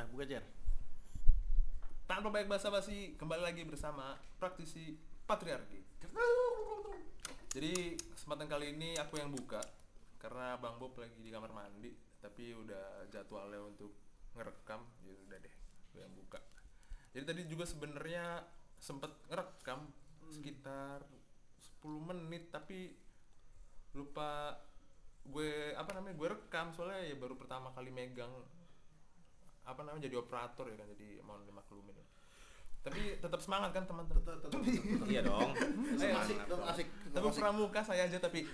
Udah, buka jar. Tanpa banyak basa-basi, kembali lagi bersama praktisi patriarki. Jadi kesempatan kali ini aku yang buka karena Bang Bob lagi di kamar mandi, tapi udah jadwalnya untuk ngerekam, ya udah deh, gue yang buka. Jadi tadi juga sebenarnya sempet ngerekam sekitar 10 menit tapi lupa gue apa namanya gue rekam soalnya ya baru pertama kali megang apa namanya jadi operator ya kan jadi mohon dimaklumin ya. tapi tetap semangat kan teman-teman Iya dong. Asik dong, dong. asik. tapi pramuka saya aja tapi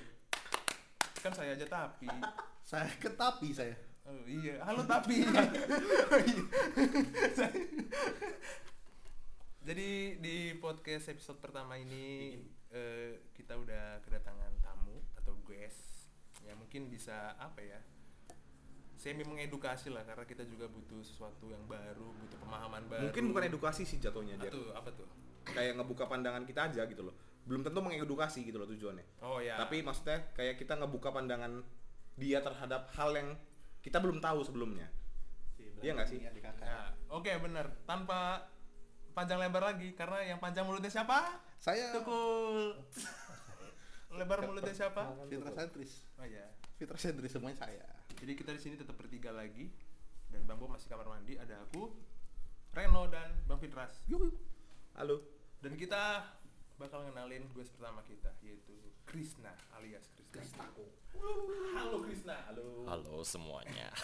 kan saya aja tapi Saya ketapi saya. oh, iya halo tapi jadi di podcast episode pertama ini eh, kita udah kedatangan tamu atau guest ya mungkin bisa apa ya semi mengedukasi lah karena kita juga butuh sesuatu yang baru butuh pemahaman baru. Mungkin bukan edukasi sih jatuhnya, Jar. Atuh, apa tuh? Kayak ngebuka pandangan kita aja gitu loh. Belum tentu mengedukasi gitu loh tujuannya. oh ya. Tapi maksudnya kayak kita ngebuka pandangan dia terhadap hal yang kita belum tahu sebelumnya. Iya nggak sih? Ya, oke bener tanpa panjang lebar lagi karena yang panjang mulutnya siapa? Saya. Tukul. Lebar mulutnya siapa? Fitra sentris. oh ya Fitra sentris semuanya saya. jadi kita di sini tetap bertiga lagi dan bang Bob masih kamar mandi ada aku Reno dan bang Fitras Yuk. Halo. dan kita bakal ngenalin gue pertama kita yaitu Krisna alias Krisna halo Krisna halo Halo semuanya.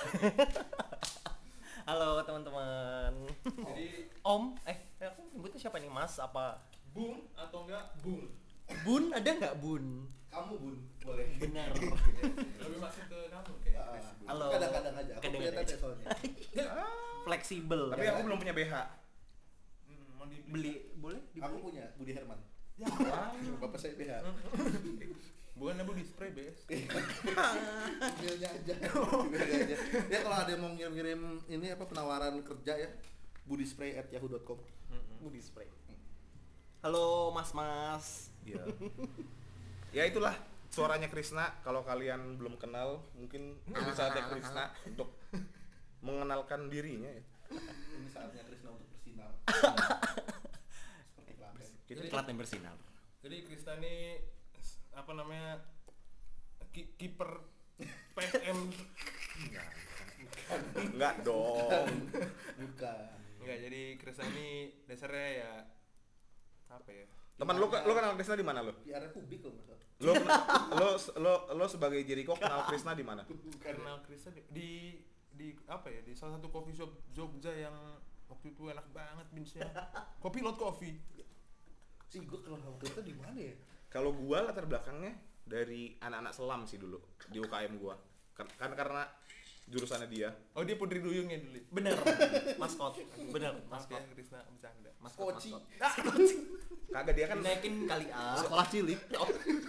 Halo teman-teman. jadi Om, eh aku nyebutnya siapa nih Mas? Apa Bung atau enggak Bung Bun? Ada nggak Bun? Kamu bun, boleh. Benar. lebih masuk ke kamu kayak Ah. Halo. Kadang-kadang aja. Aku punya tete soalnya. Fleksibel. Tapi aku belum punya BH. Hmm, mau dibeli boleh Aku punya Budi Herman. ya Bapak saya BH. bukan budi spray bes Emailnya aja. Aja. Ya kalau ada yang mau ngirim-ngirim ini apa penawaran kerja ya, budispray@yahoo.com. Budi spray. Halo Mas-mas. Iya. ya itulah suaranya Krisna. Kalau kalian belum kenal, mungkin ini saatnya Krisna untuk mengenalkan dirinya ya. Ini saatnya Krisna untuk bersinar. Seperti Klaten. Kita Telat yang bersinar. jadi Krisna ini apa namanya ki- kiper PSM enggak dong. Bukan. enggak jadi Krisna ini dasarnya ya apa ya Teman lo lo kenal Krisna di mana lo? Di area publik. Lo lo lo lo sebagai Jericho kenal Krisna di mana? karena Krisna di, di di apa ya di salah satu coffee shop Jogja yang waktu itu enak banget binsnya kopi lot coffee Sih gue kenal sama Krisna di mana ya? Kalau gua latar belakangnya dari anak-anak selam sih dulu di UKM gua. Kan karena jurusannya dia. oh dia putri duyungnya dulu Bener. Maskot. Bener. Mas Maskot. ya Krisna bercanda Maskot. Koci. maskot. Kagak dia kan Dinaikin kali A. Sekolah cilik.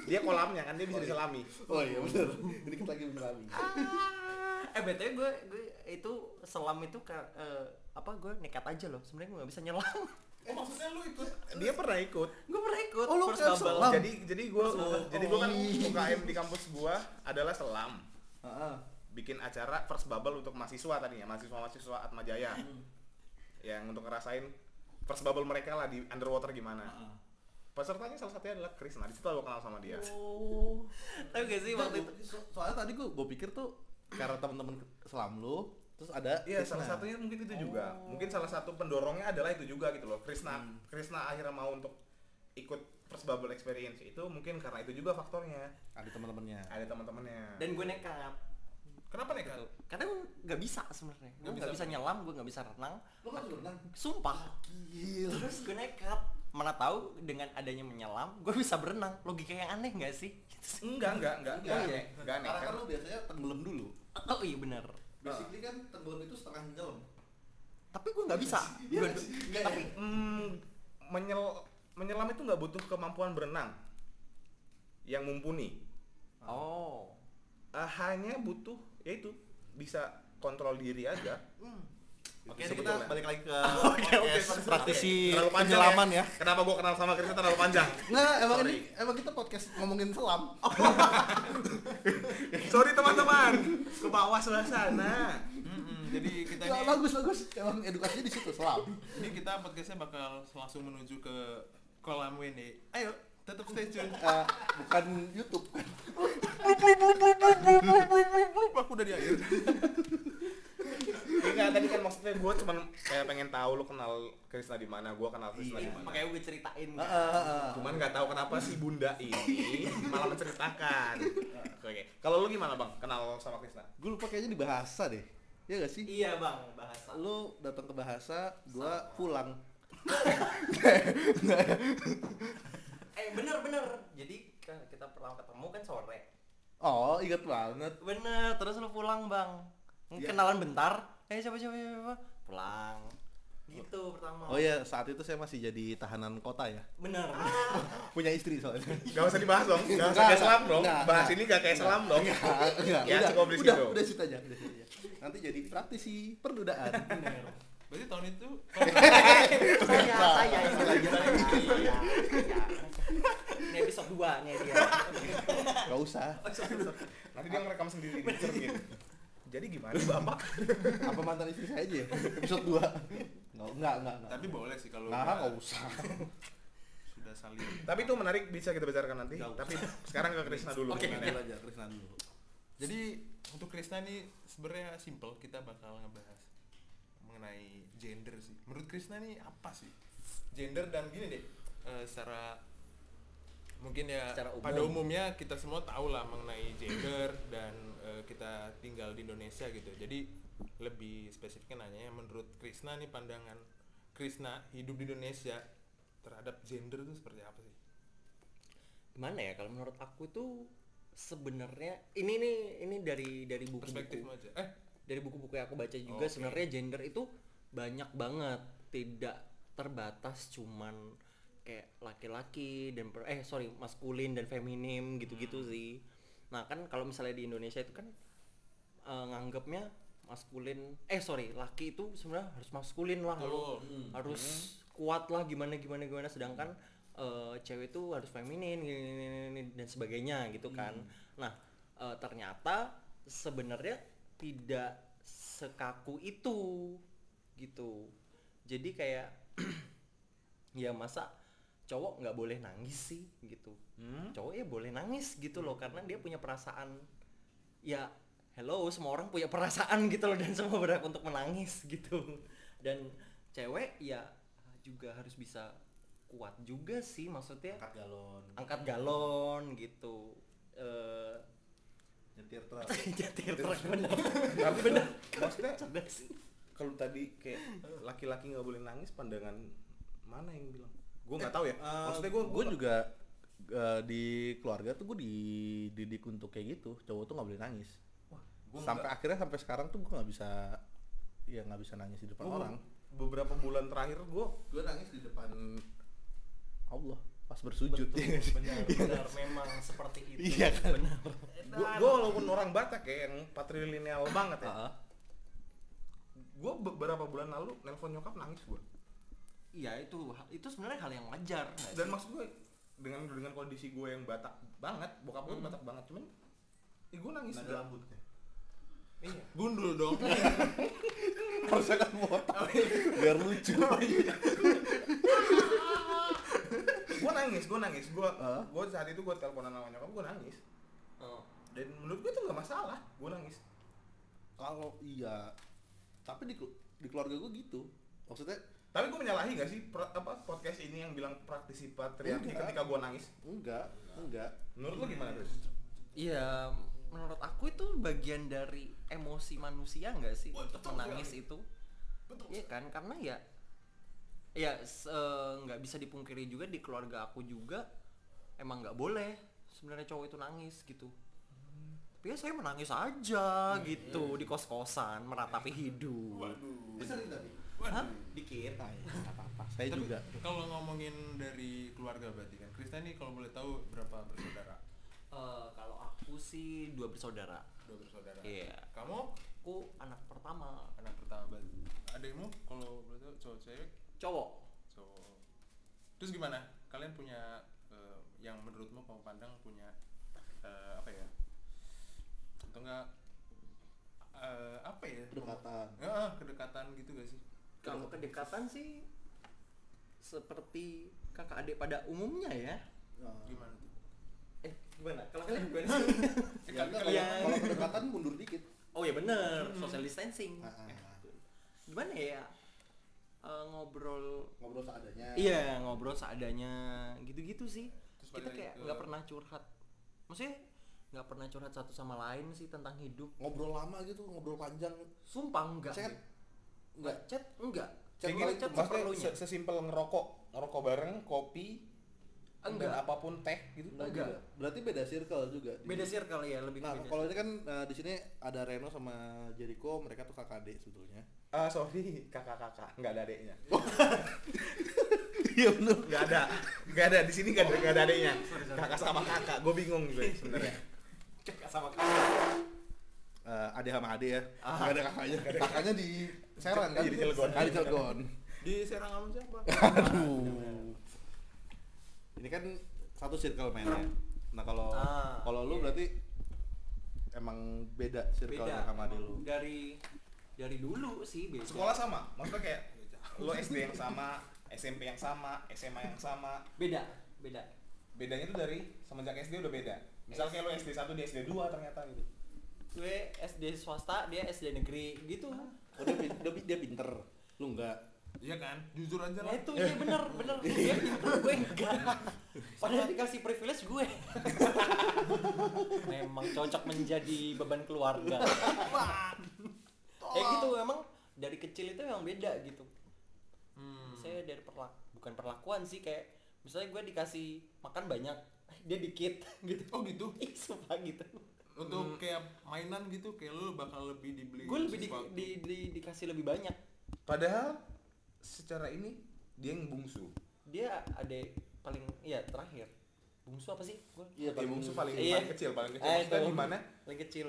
dia kolamnya kan dia bisa diselami. Oh iya benar. Ini kita lagi menyelami. eh btw gue gue itu selam itu ka- eh, apa gue nekat aja loh sebenarnya gue nggak bisa nyelam oh maksudnya lu ikut Dia pernah ikut. gue pernah ikut Oh, lu first kan selam? Jadi jadi gua jadi gua kan UKM di kampus gua adalah selam. Heeh. Bikin acara first bubble untuk mahasiswa tadinya, mahasiswa-mahasiswa Atma Jaya. Yang untuk ngerasain first bubble mereka lah di underwater gimana. Pesertanya salah satunya adalah Krisna. Di situ gua kenal sama dia. oh tahu gak sih waktu itu So- soalnya tadi gue gue pikir tuh karena teman-teman selam lu terus ada Iya, salah satunya mungkin itu juga. Mungkin salah satu pendorongnya adalah itu juga gitu loh. Krisna, Krisna akhirnya mau untuk ikut first bubble experience itu mungkin karena itu juga faktornya. ada teman-temannya. Ada teman-temannya. dan gue nekat kenapa nekat karena gue nggak bisa sebenarnya gue Nggak bisa. bisa nyelam gue nggak bisa renang Lu kan berenang. sumpah Gila. terus gue nekat mana tahu dengan adanya menyelam gue bisa berenang logika yang aneh nggak sih Enggak, enggak, enggak, enggak Enggak. aneh, enggak aneh. Karena kan lu biasanya tenggelam dulu. oh iya benar Basically kan tenggelam itu setengah nyelam. tapi gue nggak bisa Iya? Enggak tapi ya? mm, menyel menyelam itu nggak butuh kemampuan berenang yang mumpuni oh Eh, hanya butuh yaitu bisa kontrol diri aja Oke, Itu kita sebetulnya. balik lagi ke Oke, oke, podcast praktisi terlalu panjang penyelaman ya. ya. kenapa gua kenal sama Krisna terlalu panjang Nggak, emang Sorry. ini emang kita podcast ngomongin selam. sorry teman-teman ke bawah suasana jadi kita Ya, ini bagus bagus. Emang edukasinya di situ selalu. ini kita podcastnya bakal langsung menuju ke kolam WND. Ayo, tetap stay tune. Eh, bukan YouTube kan. Aku udah di akhir. Enggak, tadi kan maksudnya gue cuman kayak pengen tahu lu kenal Krisna di mana, gue kenal Krisna di Iya, mana. makanya gue ceritain Heeh, heeh. Cuman nggak tahu kenapa si bunda ini malah menceritakan. Oke, kalau lu gimana bang? Kenal sama Krisna? Gue lupa kayaknya di bahasa deh. Ya gak sih? iya bang bahasa Lu datang ke bahasa, gua pulang. eh bener bener jadi kita pertama ketemu kan sore Oh, ingat banget. bener terus lu pulang bang Iya. kenalan bentar eh siapa siapa siapa pulang gitu pertama Oh iya, saat itu saya masih jadi tahanan kota ya. bener Punya istri soalnya. Gak usah dibahas dong, gak usah kayak selam dong. nggak, Bahas nggak. ini gak kayak selam dong. Enggak, Ya, udah, cukup di udah, situ. udah situ aja, udah situ aja. Nanti jadi praktisi perdudaan. Berarti tahun itu saya saya saya iya iya ini episode 2 nih dia Gak usah. Nanti dia ngerekam sendiri di cermin. Jadi gimana bapak? Apa mantan istri saya aja ya? Episode 2. Enggak, enggak, enggak. enggak. tapi boleh sih kalau Nah, enggak usah. sudah saling. Tapi itu menarik bisa kita bicarakan nanti. Nggak usah. Tapi sekarang ke Krisna dulu. Oke, aja, Krisna dulu. Jadi untuk Krisna nih sebenarnya simple kita bakal ngebahas mengenai gender sih. Menurut Krisna nih apa sih gender dan gini deh eh, secara mungkin ya Secara umum. pada umumnya kita semua tahu lah mengenai gender dan eh, kita tinggal di Indonesia gitu. Jadi lebih spesifiknya nanya menurut Krisna nih pandangan Krisna hidup di Indonesia terhadap gender itu seperti apa sih? gimana ya kalau menurut aku tuh sebenarnya ini nih ini dari dari buku-buku aja. Eh, dari buku-buku yang aku baca juga Oke. sebenarnya gender itu banyak banget tidak terbatas cuman kayak laki-laki dan per- eh sorry maskulin dan feminim gitu-gitu Hmm. sih. Nah kan kalau misalnya di Indonesia itu kan eh, nganggapnya maskulin eh sorry laki itu sebenarnya harus maskulin lah lo harus kuat lah gimana gimana gimana. Sedangkan eh, cewek itu harus feminin gini, gini, gini, gini, dan sebagainya gitu kan. Nah eh, ternyata sebenarnya tidak sekaku itu gitu. Jadi kayak ya masa cowok nggak boleh nangis sih gitu Hmm? cowok ya boleh nangis gitu loh karena dia punya perasaan ya hello semua orang punya perasaan gitu loh dan semua berhak untuk menangis gitu dan cewek ya juga harus bisa kuat juga sih maksudnya Angkat galon. angkat galon gitu eh Nyetir truk. nyetir truk bener Tapi bener. Maksudnya cerdas kalau tadi kayak laki-laki nggak boleh nangis pandangan mana yang bilang? Gue nggak tahu ya. Maksudnya gue gue juga eh, di keluarga tuh gue dididik untuk kayak gitu. Cowok tuh nggak boleh nangis. Gua sampai akhirnya sampai sekarang tuh gue nggak bisa ya nggak bisa nangis di depan Gua orang. beberapa bulan terakhir gue gue nangis di depan Allah pas bersujud. Ya nggak sih? benar benar memang seperti itu. Iya kan? benar. Gue walaupun orang Batak ya yang patrilineal banget ya. Gue beberapa bulan lalu nelpon nyokap nangis gue iya itu itu sebenarnya hal yang wajar dan sih? maksud gue dengan dengan kondisi gue yang Batak banget bokap gue tuh Batak banget cuman ya gue nangis Nada juga. rambutnya. Iya. Gundul dong. harusnya kan botak biar lucu. Gue nangis gue nangis. Gue gue saat itu gue teleponan sama nyokap gue nangis. Oh. dan menurut gue itu nggak masalah gue nangis. Kalau iya. Tapi di di keluarga gue gitu. Maksudnya tapi gue menyalahi gak sih pra- apa podcast ini yang bilang praktisi patriarki Enggak. ketika gue nangis enggak enggak menurut lo gimana Chris? Iya, menurut aku itu bagian dari emosi manusia nggak sih untuk menangis itu? Iya kan, karena ya, ya se- nggak bisa dipungkiri juga di keluarga aku juga emang nggak boleh sebenarnya cowok itu nangis gitu. Tapi ya saya menangis aja gitu di kos kosan meratapi hidup. bisa nih tapi Hah? Dikit. Nah, ya, apa-apa saya Tapi juga kalau ngomongin dari keluarga berarti kan, Krista ini kalau boleh tahu berapa bersaudara? Eh, kalau aku sih dua bersaudara. Dua bersaudara. Iya. Kamu Aku anak pertama, anak pertama berarti. Adikmu kalau boleh tahu cowok cewek? cowok. Cowok. Terus gimana? Kalian punya eh, yang menurutmu kamu pandang punya eh, apa ya? Atau enggak eh, apa ya Kedekatan. Heeh, kedekatan gitu gak sih Kalau kedekatan sih seperti kakak adik pada umumnya ya. Nah. gimana tuh Eh, gimana? Kalau kalian gimana sih? Ya, enggak, Iya. kalau, kalau kedekatan mundur dikit. oh ya bener, social distancing. Ah, ah. Gimana ya? Eh, ngobrol Ngobrol seadanya. Iya ngobrol seadanya gitu-gitu sih. Terus kita kayak ke- nggak pernah curhat. Maksudnya nggak pernah curhat satu sama lain sih tentang hidup. Ngobrol lama gitu, ngobrol panjang. Sumpah enggak. Chat. Enggak. Chat enggak. Chat Kayak paling chat seperlunya. se- sesimpel ngerokok, ngerokok bareng, kopi, Enggak. dan apa pun teh gitu. Enggak Enggak. juga. Berarti beda circle juga. Beda circle ya lebih Nah, kalau ini kan eh, di sini ada Reno sama Jericho, mereka tuh kakak adik sebetulnya. Ah, sorry, kakak-kakak, nggak ada adeknya. Iya benar. Nggak ada, nggak ada di sini nggak ada, nggak ada adeknya. Kakak sama kakak, gue bingung gue sebenarnya. Kakak sama kakak. Eh, adik sama adik ya. Enggak ada kakaknya. Kakaknya di Serang kan? Iya, di Cilegon. Ah, di Cilegon. di Serang sama siapa Aduh. Ini kan satu circle mainnya. Nah, kalau Ah, kalau lu iya. berarti emang beda circle Beda sama adik lu. dari dari dulu sih beda. Sekolah sama, maksudnya kayak lo SD yang sama, SMP yang sama, SMA yang sama. beda, beda. Bedanya tuh dari semenjak SD udah beda. Misal kayak lo SD 1 di SD 2 ternyata gitu. Gue SD swasta, dia SD negeri gitu. Oh, dia, dia, dia pinter. Lu enggak. iya kan jujur aja Nah lah itu dia bener bener dia pinter gue enggak. Padahal dikasih privilege gue. Memang cocok menjadi beban keluarga. Kayak gitu emang dari kecil itu emang beda gitu. Hmm. Saya dari perlak bukan perlakuan sih kayak misalnya gue dikasih makan banyak, dia dikit gitu. oh gitu Ih, sumpah gitu. Untuk kayak mainan gitu kayak lu bakal lebih dibeli Gue lebih di, di, di- dikasih lebih banyak. Padahal secara ini dia yang bungsu. Dia ada paling iya terakhir. Bungsu apa sih? Gue Iya, Dia bungsu paling, Iya. paling kecil, paling kecil. Eh, Maksudnya itu. gimana? paling kecil.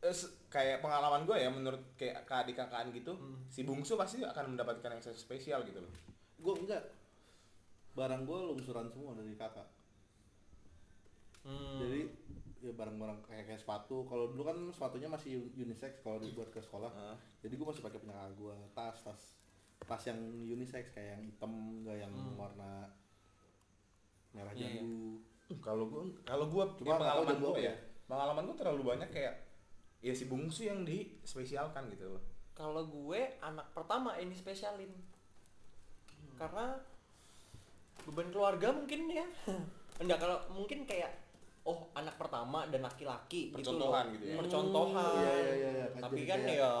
Eh, kayak pengalaman gue ya menurut kayak keadik kakaan gitu, Hmm. si bungsu pasti akan mendapatkan yang spesial gitu loh. Gua enggak. Barang gua lungsuran semua dari kakak. Hmm. Jadi ya barang-barang kayak kayak sepatu. Kalau dulu kan sepatunya masih unisex kalau dibuat ke sekolah. Heeh. Jadi gua masih pakai punya kakak gua. Tas, tas. Tas yang unisex kayak yang hitam enggak yang Hmm. warna merah Iya, iya. jambu. Kalau gue kalau gue Cuma nggak tahu pengalaman gue ya, ya. pengalaman gue terlalu banyak kayak ya si bungsu yang dispesialkan gitu loh. Kalau gue anak pertama ini spesialin. Karena beban keluarga mungkin ya. Enggak kalau mungkin kayak oh anak pertama dan laki-laki gitu loh. Percontohan gitu ya. Percontohan. Iya, iya, iya, iya. Tapi kan kayak- ya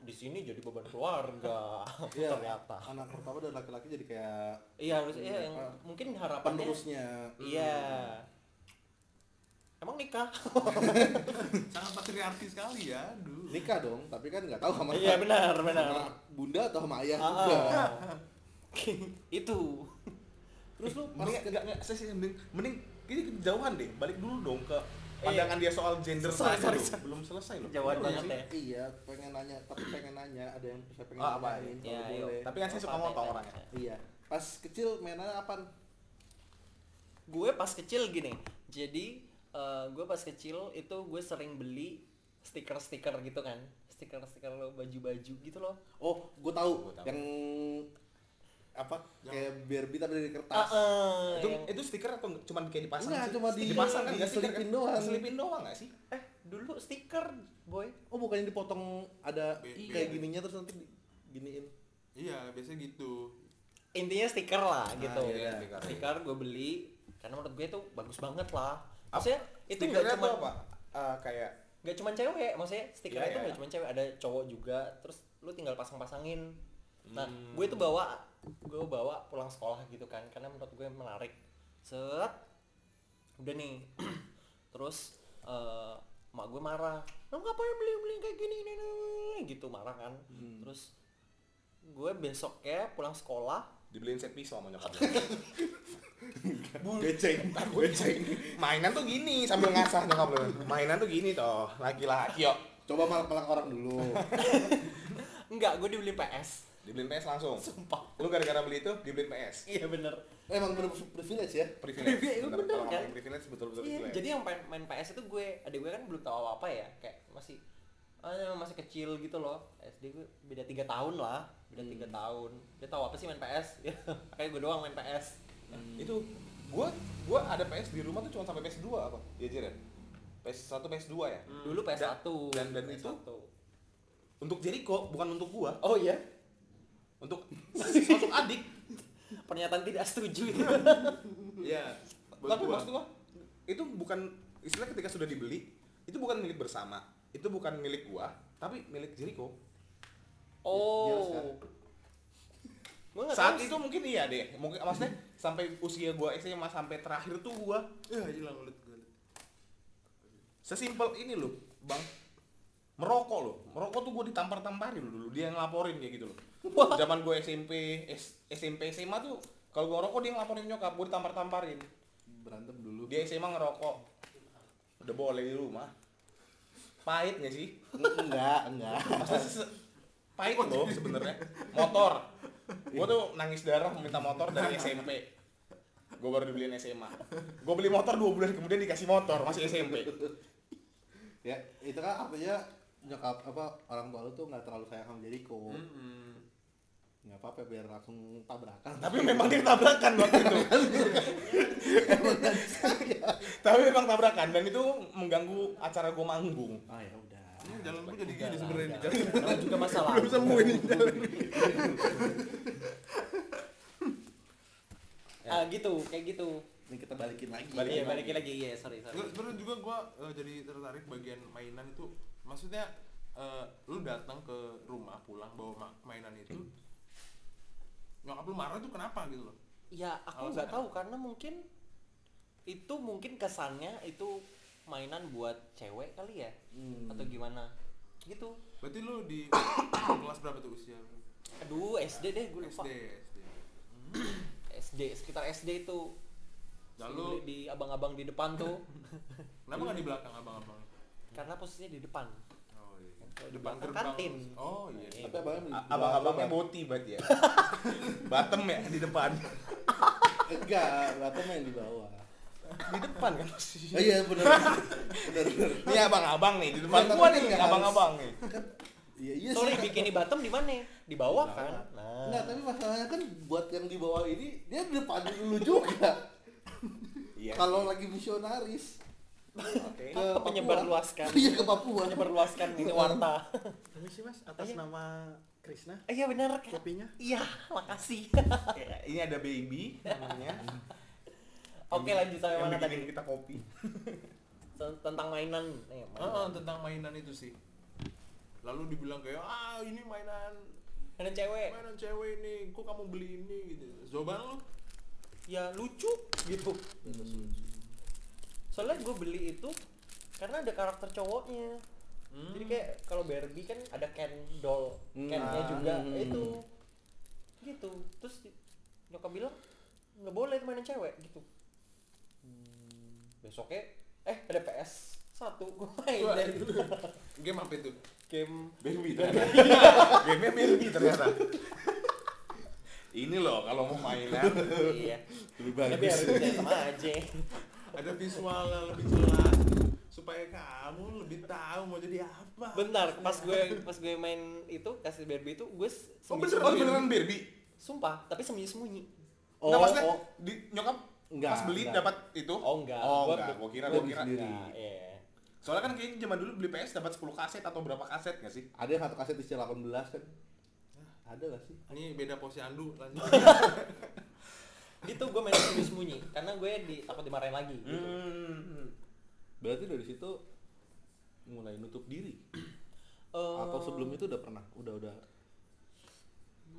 di sini jadi beban keluarga Iya, ternyata. anak pertama dan laki-laki jadi kayak Iya harus iya yang Ah. mungkin harapannya penerusnya. Iya. Emang nikah? sangat patriarki sekali ya aduh Nikah dong, tapi kan nggak tahu sama Iya benar sama benar. bunda atau sama ayah Ah, juga. ah. Itu. Terus lu pas Mending enggak enggak saya sih mending mending ini kejauhan deh. Balik dulu dong ke Iya. pandangan dia soal gender Sorry, tadi sorry, sorry. Belum selesai loh. Jauhan Bener banget sih? ya. Iya, pengen nanya, tapi pengen nanya, ada yang saya pengen Oh, apa nanyain Ya, kalau ayo. boleh. Tapi kan saya suka apa, orangnya. Iya, pas kecil mainannya apa? gue pas kecil gini jadi eh, gue pas kecil itu gue sering beli stiker-stiker gitu kan stiker-stiker lo baju-baju gitu loh Oh, gue tahu. Gua tahu. Yang apa? Kayak Barbie tapi dari kertas. Ah, eh, Itu yang- itu stiker atau cuma kayak dipasang Enggak, sih? cuma di- dipasang kan kan? doang. Diselipin doang nggak sih? eh dulu stiker boy Oh, bukannya dipotong ada Be- kayak be- gininya terus nanti giniin. iya biasanya gitu intinya stiker lah gitu iya, stiker. stiker gue beli karena menurut gue itu bagus banget lah maksudnya itu Stikernya nggak cuma apa? Eh, kayak nggak cuma cewek maksudnya stiker Iya, itu iya, nggak iya. cuma cewek ada cowok juga terus lu tinggal pasang-pasangin nah Hmm. gue tuh bawa gue bawa pulang sekolah gitu kan karena menurut gue menarik set udah nih terus eh mak gue marah lo ngapain beli beli kayak gini ini, ini, ini?" gitu marah kan Hmm. terus gue besoknya pulang sekolah dibeliin set pisau sama nyokap. Beceng. Beceng. Mainan tuh gini sambil ngasah nyokap lu. Mainan tuh gini toh, laki-laki yuk. Coba malak-malak orang dulu. enggak gue dibeli PS Dibeliin PS langsung. sumpah Lu gara-gara beli itu dibeliin PS. iya bener Emang bener privilege ya? Privilege. Iya, Bener, bener, kalau kan? privilege betul-betul Iya, privilege. jadi yang main, main PS itu gue, adik gue kan belum tahu apa-apa ya, kayak masih Ah, masih kecil gitu loh. SD gue beda tiga tahun lah, beda tiga tahun. Dia tahu apa sih main PS? Ya, kayak gue doang main PS. Itu gua gua ada PS di rumah tuh cuma sampai PS2 apa? Ya Jir ya? PS1 PS2 ya? Dulu PS1. dan- dan itu? PS1. Untuk Jericho bukan untuk gua, Oh iya, untuk untuk adik. pernyataan tidak setuju itu. Iya. Buat Tapi gua. maksud gua itu bukan istilah ketika sudah dibeli itu bukan milik bersama. Itu bukan milik gua, tapi milik Jericho. Oh. sekarang. Gue nggak Saat itu mungkin iya deh. Mungkin maksudnya sampai usia gua SMA sampai terakhir tuh gua Ya hilang gue. sesimpel ini loh, Bang. Merokok loh. Merokok tuh gua ditampar-tamparin loh dulu. Dia yang ngelaporin kayak gitu loh. Zaman gua SMP, S- SMP SMA tuh kalau gua ngerokok dia ngelaporin nyokap, gua ditampar-tamparin. berantem dulu Dia SMA ngerokok. Udah boleh di rumah. Pahit gak sih? enggak enggak pahit loh sebenarnya. Motor. Gua tuh nangis darah minta motor dari SMP. Gue baru dibeliin SMA. Gue beli motor dua bulan kemudian dikasih motor masih SMP. ya itu kan artinya nyokap apa orang tua lu tuh nggak terlalu sayang sama Jericho Hmm. Nggak apa-apa biar langsung tabrakan Tapi memang dia tabrakan waktu itu. Tapi memang tabrakan dan itu mengganggu acara gue manggung. ah ya udah Ini jalan gue jadi gini sebenarnya ini jalan. Juga masalah. Belum sembuh ini jalan. Ah gitu, kayak gitu. ini kita balikin lagi Balikin Iya, lagi. balikin lagi. Iya, sorry, sorry. Sebenarnya juga gua eh, jadi tertarik bagian mainan itu maksudnya eh, lu datang ke rumah pulang bawa ma- mainan itu nyokap lu marah tuh kenapa gitu loh Ya, aku nggak tahu apa? karena mungkin itu mungkin kesannya itu mainan buat cewek kali ya Hmm. atau gimana gitu. berarti lu di kelas berapa tuh usia lu? Aduh, SD deh gue lupa. SD SD SD sekitar SD itu Lalu- di abang-abang di depan tuh kenapa nggak di belakang abang-abang karena posisinya di depan. oh iya Kalau di depan gerbang kantin. oh iya tapi abangnya Abang-abangnya boti berarti ya. Bottom ya di depan. enggak bottom yang di bawah Di depan kan oh, iya bener bener Ini abang-abang nih di depan Iya, gua nih abang-abang nih. iya iya Sorry, sih bikini bottom di mana? Di bawah Di kan. Nah. Enggak, tapi masalahnya kan buat yang di bawah ini dia di depan dulu juga. Iya. Kalau lagi misionaris Oke. ke Papua. penyebar luaskan. Iya ke Papua. Menyebar luaskan ini warta. Permisi mas, atas Iya. nama Krisna, Eh, Iya benar. Kak. kopinya. Iya, makasih. Ya, Ini ada baby namanya. Oke, lanjut sampai mana tadi? kita kopi. Ten- Tentang mainan. Eh, mainan. tentang mainan itu sih lalu dibilang kayak ah ini mainan Mainan cewek. mainan cewek ini kok kamu beli ini gitu jawaban lu Ya lucu gitu. Soalnya gue beli itu karena ada karakter cowoknya. Hmm. Jadi kayak kalau Barbie kan ada Ken doll, Hmm. Ken-nya Ah, juga hmm. itu. Gitu. Terus nyokap bilang nggak boleh itu mainan cewek gitu. Besoknya eh ada PS satu gue main game apa itu game Baby ternyata. Game-nya baby ternyata. Ini loh kalau mau mainan. iya Lebih tapi bagus. harusnya sama aja ada visualnya lebih jelas supaya kamu lebih tahu mau jadi apa bentar pas gue pas gue main itu kasih Barbie itu gue Oh, sembunyi- Oh beneran Barbie? sumpah tapi sembunyi sembunyi Oh, Nggak, maksudnya oh. di, nyokap Enggak, pas beli enggak. dapat itu? oh enggak Oh Gua- enggak, gua kira gua beli kira. sendiri. Enggak, iya Soalnya kan kayaknya zaman dulu beli PS dapat 10 kaset atau berapa kaset gak sih? Ada yang satu kaset isi 18 kan? Ada gak sih? ini beda posyandu lanjut gitu gue main sembunyi sembunyi karena gue di takut dimarahin lagi gitu. Hmm. Berarti dari situ mulai nutup diri. Eh, Atau sebelum itu udah pernah? Udah udah.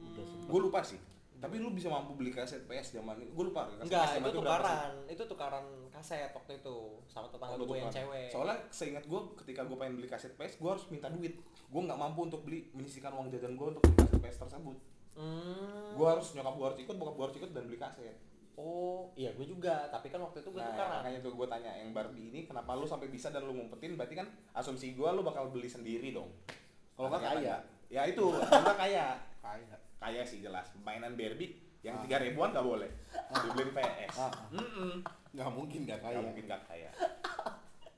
Udah sempet. Gue lupa sih. Tapi lu bisa mampu beli kaset PS zaman itu. Gue lupa. kaset enggak itu sih? tukaran itu tukaran kaset waktu itu sama tetangga Oh, gue yang cewek Soalnya seingat gue ketika gue pengen beli kaset PS, gue harus minta duit. Gue nggak mampu untuk beli menyisikan uang jajan gue untuk beli kaset PS tersebut. Hmm. Gue harus nyokap gue harus ikut, bokap gue harus ikut dan beli kaset. oh iya gue juga tapi kan waktu itu gue Nah, tukaran makanya tuh gue tanya yang Barbie ini kenapa lu sampai bisa dan lu ngumpetin berarti kan asumsi gue lu bakal beli sendiri dong. Kalau nggak kaya. Ya itu, kita kaya. Kaya. Kaya sih jelas. Mainan Barbie yang tiga ribuan gak boleh. Dibeliin PS. Ah, Mm-mm. nggak mungkin nggak kaya. Nggak mungkin gak kaya.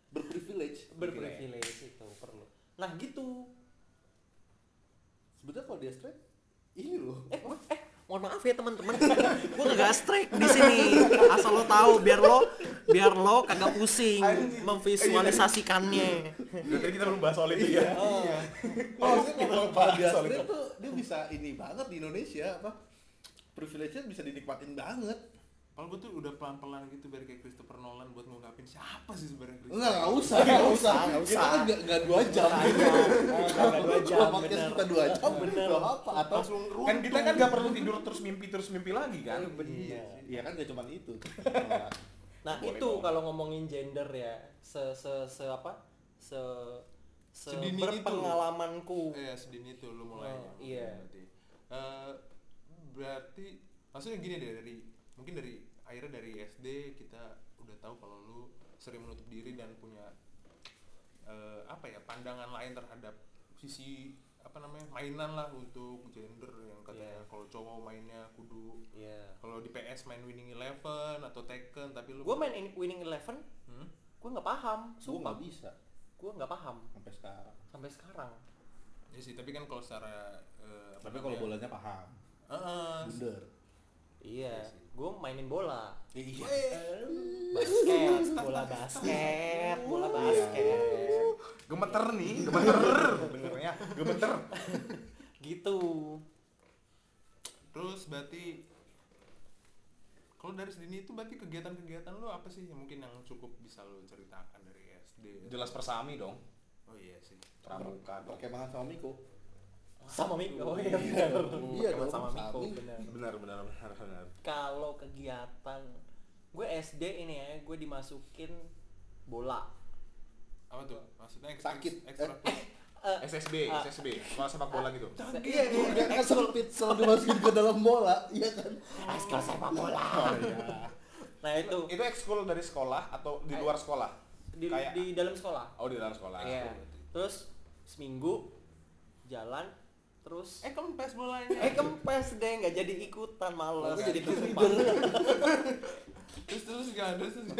Berprivilege. berprivilege itu perlu nah gitu Sebetulnya kalau dia straight ini loh. eh eh mohon maaf ya teman-teman gue kagak strike di sini asal lo tahu biar lo biar lo kagak pusing memvisualisasikannya Dari tadi kita belum bahas soal itu ya. oh. Oh, maksudnya kalau kalau dia soal itu. tuh dia bisa ini banget di Indonesia apa? Privilege-nya bisa dinikmatin banget. Kalau gue tuh udah pelan-pelan gitu biar kayak Christopher Nolan buat ngungkapin siapa sih sebenarnya Christopher. Enggak, enggak usah, enggak usah. nggak Kita usah. kan enggak enggak 2 jam. Kagak dua jam Kalau podcast kita 2 jam Bener. Enggak apa atau Langsung Kan kita kan gak perlu tidur terus mimpi terus mimpi lagi kan. Iya, iya kan gak cuma itu. Nah itu kalau ngomongin gender ya se se se apa se se Sedini itu. berpengalamanku. Eh sedini itu lu mulainya. Oh, iya. Berarti. Eh, berarti maksudnya gini deh dari mungkin dari akhirnya dari SD kita udah tahu kalau lu sering menutup diri dan punya eh, apa ya pandangan lain terhadap sisi apa namanya mainan lah untuk gender yang katanya Iya. kalau cowok mainnya kudu Iya. kalau di PS main Winning Eleven atau Tekken tapi lu Gue main in- Winning Eleven, Hmm? gue nggak paham. Gua Sumpah, enggak bisa gue nggak paham sampai sekarang. sampai sekarang. Ya sih, tapi kan kalau secara eh, apa Tapi kalau bolanya paham. Heeh, Bundar. Iya, gue mainin bola. Iya. Basket, bola basket, bola basket. Gemeter nih, gemeter. Dengernya, gemeter. Gitu. Terus berarti kalau dari sedini itu berarti kegiatan-kegiatan lo apa sih yang mungkin yang cukup bisa lo ceritakan dari SD? Jelas persami dong. Oh iya sih. Pramuka. Perkemahan sama Miko. Sama Miko, oh iya benar. Iya Sama dong, sama Miko, benar. Benar benar benar benar. Kalau kegiatan gue SD ini ya, gue dimasukin bola. Apa tuh? Maksudnya ekstra, Sakit. ekstra Eh, SSB, Ah. SSB, sekolah sepak bola gitu. Iya, dia kan sempit selalu dimasukin ke dalam bola, iya kan? Ekskul sepak bola. Oh iya. Nah itu Itu ekskul dari sekolah atau di luar sekolah? di, Kayak di dalam sekolah. Oh, di dalam sekolah. Iya. Terus seminggu jalan terus Eh kempes bolanya. eh kempes deh nggak jadi ikutan males jadi Sumpah. terus terus gak ada terus ada.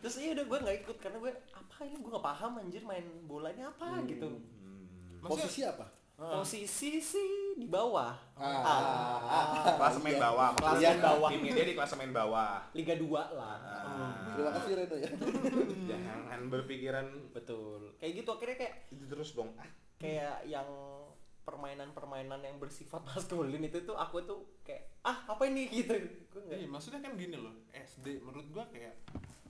terus iya udah gue nggak ikut karena gue apa ini gue nggak paham anjir main bola ini apa gitu Hmm. Posisi apa? posisi sih di bawah Ah. Kelas main Iya. bawah. Kelas main bawah. Timnya dia di kelas main bawah. Liga 2 lah Ah. Terima kasih Reno ya. Jangan berpikiran betul kayak gitu akhirnya kayak itu terus dong. Ah, kayak yang permainan-permainan yang bersifat maskulin itu tuh aku tuh kayak ah apa ini gitu gue Iya, maksudnya kan gini loh, SD menurut gua kayak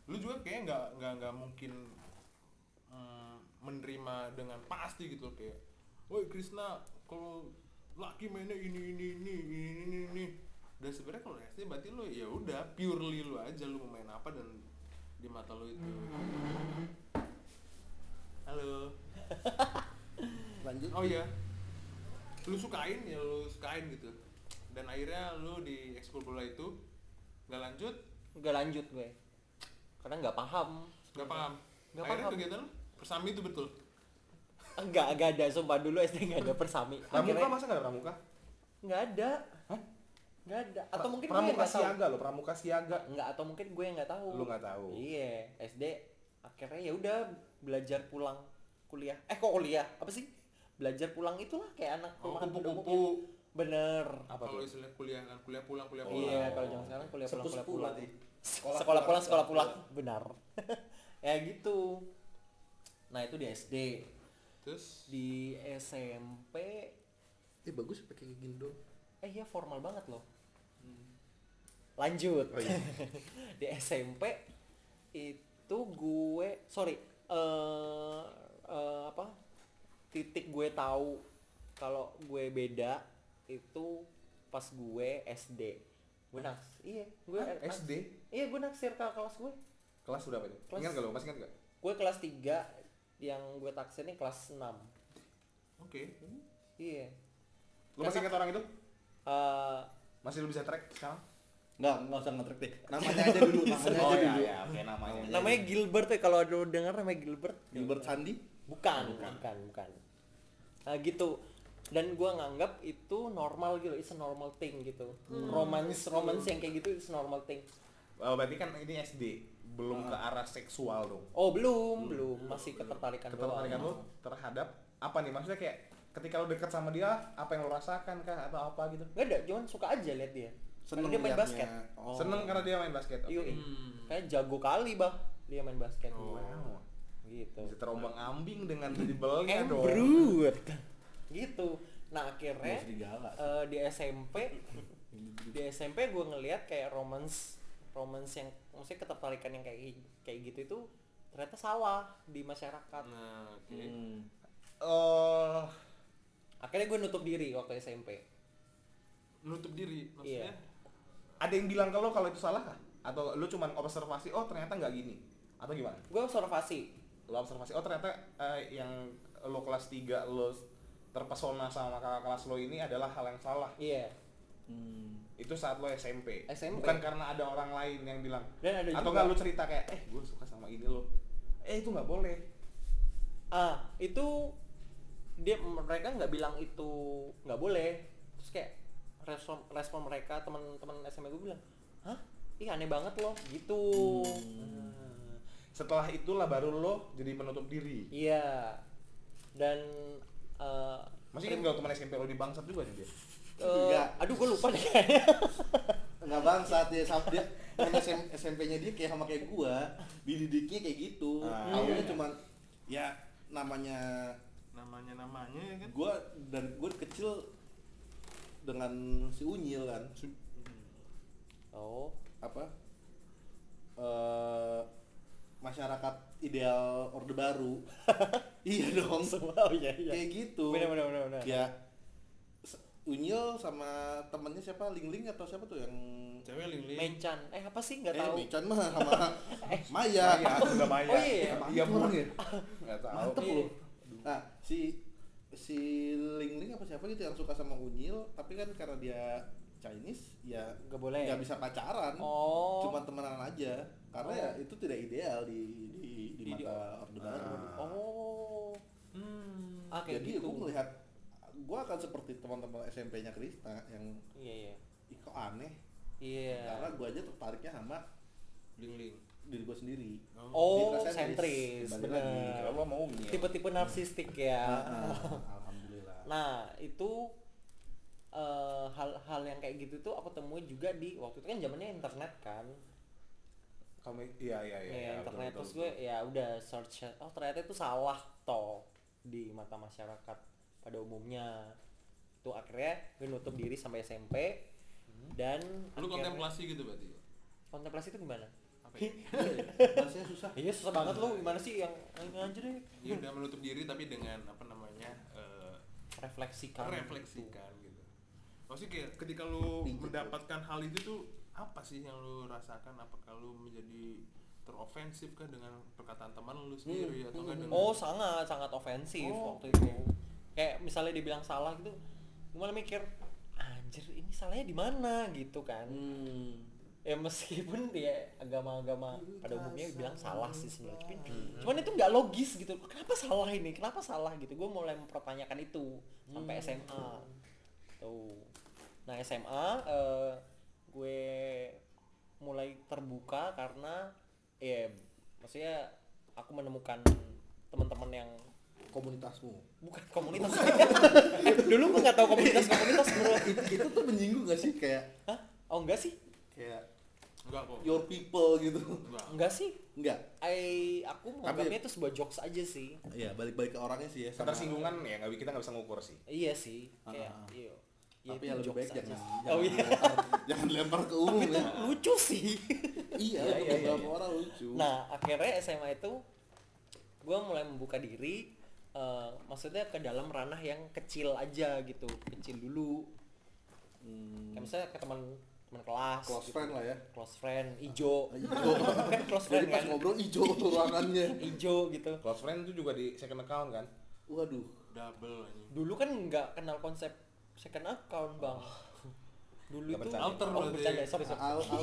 lu juga kayak nggak nggak nggak mungkin mm, menerima dengan pasti gitu loh, kayak, woi Krisna kalau laki mainnya ini ini ini ini ini ini. Dan sebenarnya kalau SD berarti lu ya udah purely lu aja lu mau main apa dan di mata lu itu. Halo. Lanjut. Oh iya. Lu sukain ya lu sukain gitu. Dan akhirnya lu di ekskul bola itu nggak lanjut, nggak lanjut gue karena nggak paham nggak paham. Nggak akhirnya paham. kegiatan lu persami itu betul. Enggak, enggak ada sumpah dulu SD enggak ada persami. Pramuka Akhirnya masa nggak ada pramuka? enggak ada. Enggak ada. Atau mungkin gue yang pramuka enggak tahu. siaga loh, pramuka siaga. Enggak, atau mungkin gue yang enggak tahu. Lu nggak tahu. Iya, SD akhirnya ya udah belajar pulang kuliah. Eh kok kuliah? Apa sih? Belajar pulang itulah kayak anak Oh, rumahan pada umumnya. kupu-kupu. Bener. Apa Kalau tuh? istilah kuliah kan kuliah pulang kuliah Oh, pulang. Iya, kalau zaman sekarang kuliah pulang kuliah pulang. Sekolah, sekolah pulang, sekolah pulang. Benar. ya gitu. Nah, itu di SD. Terus Di SMP Eh bagus pakai kayak gini dong. eh iya formal banget loh lanjut Oh, iya. di SMP itu gue sorry eh eh, apa titik gue tahu kalau gue beda itu pas gue SD gue naks iya gue Hah, naks- SD? iya gue naksir ke kelas gue Kelas berapa itu? Kelas- Ingat nggak lo? Masih ingat nggak? gue kelas 3 yang gue taksir ini kelas 6 oke. iya Lu masih ingat orang itu? Eh, Masih lu bisa track sekarang? Enggak, enggak usah nge-track deh. Namanya aja dulu, namanya Oh aja iya, dulu. iya, oke namanya. namanya Gilbert ya kalau ada dengar namanya Gilbert Gilbert Sandi. Bukan bukan bukan, Nah, gitu dan gua nganggap itu normal gitu it's a normal thing gitu romance romance yang kayak gitu it's a normal thing Oh, berarti kan ini SD, belum ke arah seksual dong. oh belum belum masih ketertarikan Ketertarikan lu terhadap apa nih maksudnya kayak ketika lo deket sama dia apa yang lo rasakan kah atau apa gitu Gak ada, cuman suka aja lihat dia. Seneng Karena dia main basket. Oh. seneng karena dia main basket oke. Iya. Hmm. Kayak jago kali bah dia main basket. Oh. wow Gitu. bisa terombang ambing dengan dribblenya dong Embrut. gitu. Nah akhirnya eh, di SMP di SMP gue ngelihat kayak romance romance yang maksudnya ketertarikan yang kayak kayak gitu itu ternyata salah di masyarakat. Nah, oke. Hmm. Eh, Akhirnya gue nutup diri waktu SMP. Nutup diri maksudnya. Iya. ada yang bilang ke lo kalau itu salah kah atau lo cuman observasi oh ternyata nggak gini atau gimana Gue observasi. Lo observasi. Oh ternyata eh, yang lo kelas 3 lo terpesona sama kakak kelas lo ini adalah hal yang salah. Iya. Hmm. itu saat lo SMP, SMP. bukan karena ada orang lain yang bilang. Dan ada atau nggak lo cerita kayak eh gue suka sama ini lo. Eh itu nggak boleh. Ah itu dia mereka nggak bilang itu nggak boleh. Terus kayak respon respon mereka teman-teman SMA gue bilang hah? Ih aneh banget loh. Gitu. Nah, setelah itulah baru lo jadi menutup diri iya dan eh masih kan kalau teman SMP lo di bangsat juga nih dia eh, Enggak. aduh gue lupa deh kayaknya Nggak bangsat dia sama dia SM, SMP-nya dia kayak sama kayak gua, dididiknya kayak gitu. Ah, Awalnya iya. cuman ya namanya Namanya namanya ya kan. gua dan gua kecil dengan si Unyil kan. oh apa eh masyarakat ideal orde baru iya dong oh iya iya kayak gitu benar benar benar benar ya Unyil sama temennya siapa Ling Ling atau siapa tuh yang Cewek ling ling. Menchan eh apa sih nggak eh tahu Michan mah sama Maya Maya, udah Maya. Oh, iya. Iya, Mantep Bu. orang ya? Nggak tahu. mantep Iya. loh nah si si Ling Ling apa siapa gitu yang suka sama Unyil tapi kan karena dia Chinese ya nggak boleh. nggak bisa pacaran oh. cuma temenan aja. Karena Oh. ya itu tidak ideal di di di, Di- mata orde baru. Ah. oh. Hmm. ah kayak jadi gitu. gue melihat gue akan seperti teman-teman SMP-nya Krista yang iya iya. Ih kok aneh? Iya. Karena gue aja tertariknya sama Ling ling. diri gue sendiri. Oh, Dia sentris, bener. Kalau mau nih. Tipe-tipe narsistik ya. Ah, ah, alhamdulillah. Nah, itu eh, hal-hal yang kayak gitu tuh aku temui juga di waktu itu kan zamannya internet kan. Kamu iya iya iya. Ya, iya, internet betul, terus betul, gue ya udah search oh ternyata itu salah toh di mata masyarakat pada umumnya. Tuh akhirnya gue nutup diri sampai SMP dan Lu akhirnya- kontemplasi gitu berarti. kontemplasi itu gimana? Apa ya? bahasanya susah Iya susah banget lu gimana sih yang aja deh Ya udah menutup diri tapi dengan apa namanya? eh, refleksikan refleksikan gitu. Maksudnya kayak ketika lu mendapatkan hal itu tuh apa sih yang lu rasakan? Apakah lu menjadi terofensif kah dengan perkataan teman lu sendiri atau enggak dengan Oh sangat sangat ofensif Oh, waktu itu. Kayak misalnya dibilang salah gitu, gue malah mikir anjir ini salahnya di mana gitu kan. hmm. Ya meskipun dia agama-agama pada umumnya bilang salah sih sebenarnya. Cuman, cuman itu nggak logis gitu. Kenapa salah ini? Kenapa salah gitu? Gue mulai mempertanyakan itu sampai SMA. Tuh. Nah SMA eh, gue mulai terbuka karena ya maksudnya aku menemukan teman-teman yang komunitasmu bukan komunitas Eh, dulu gue nggak tahu komunitas komunitas bro itu, itu tuh menyinggung gak sih kayak Hah? oh enggak sih kayak enggak kok. your people gitu Enggak. enggak sih enggak I, aku menganggapnya itu sebuah jokes aja sih Iya, balik-balik ke orangnya sih ya. Ketersinggungan ya nggak kita nggak bisa ngukur sih. iya sih kayak Ah. Iya Tapi itu ya lebih baik aja jangan, sih. jangan oh iya lempar, jangan lempar ke umum tapi itu ya. lucu sih Iya, Iya, iya, beberapa iya. orang lucu. nah akhirnya SMA itu gue mulai membuka diri eh, maksudnya ke dalam ranah yang kecil aja gitu kecil dulu Hmm, kayak misalnya ke teman teman kelas close gitu. friend lah ya. close friend ijo Ijo. kan close Jadi friend pas kan ngobrol ijo ruangannya. ijo gitu Close friend itu juga di second account kan? Waduh. Double anjing. dulu kan nggak kenal konsep second account bang dulu Nggak itu bercanda. Alter oh, berarti. bercanda sorry sorry Al Alter.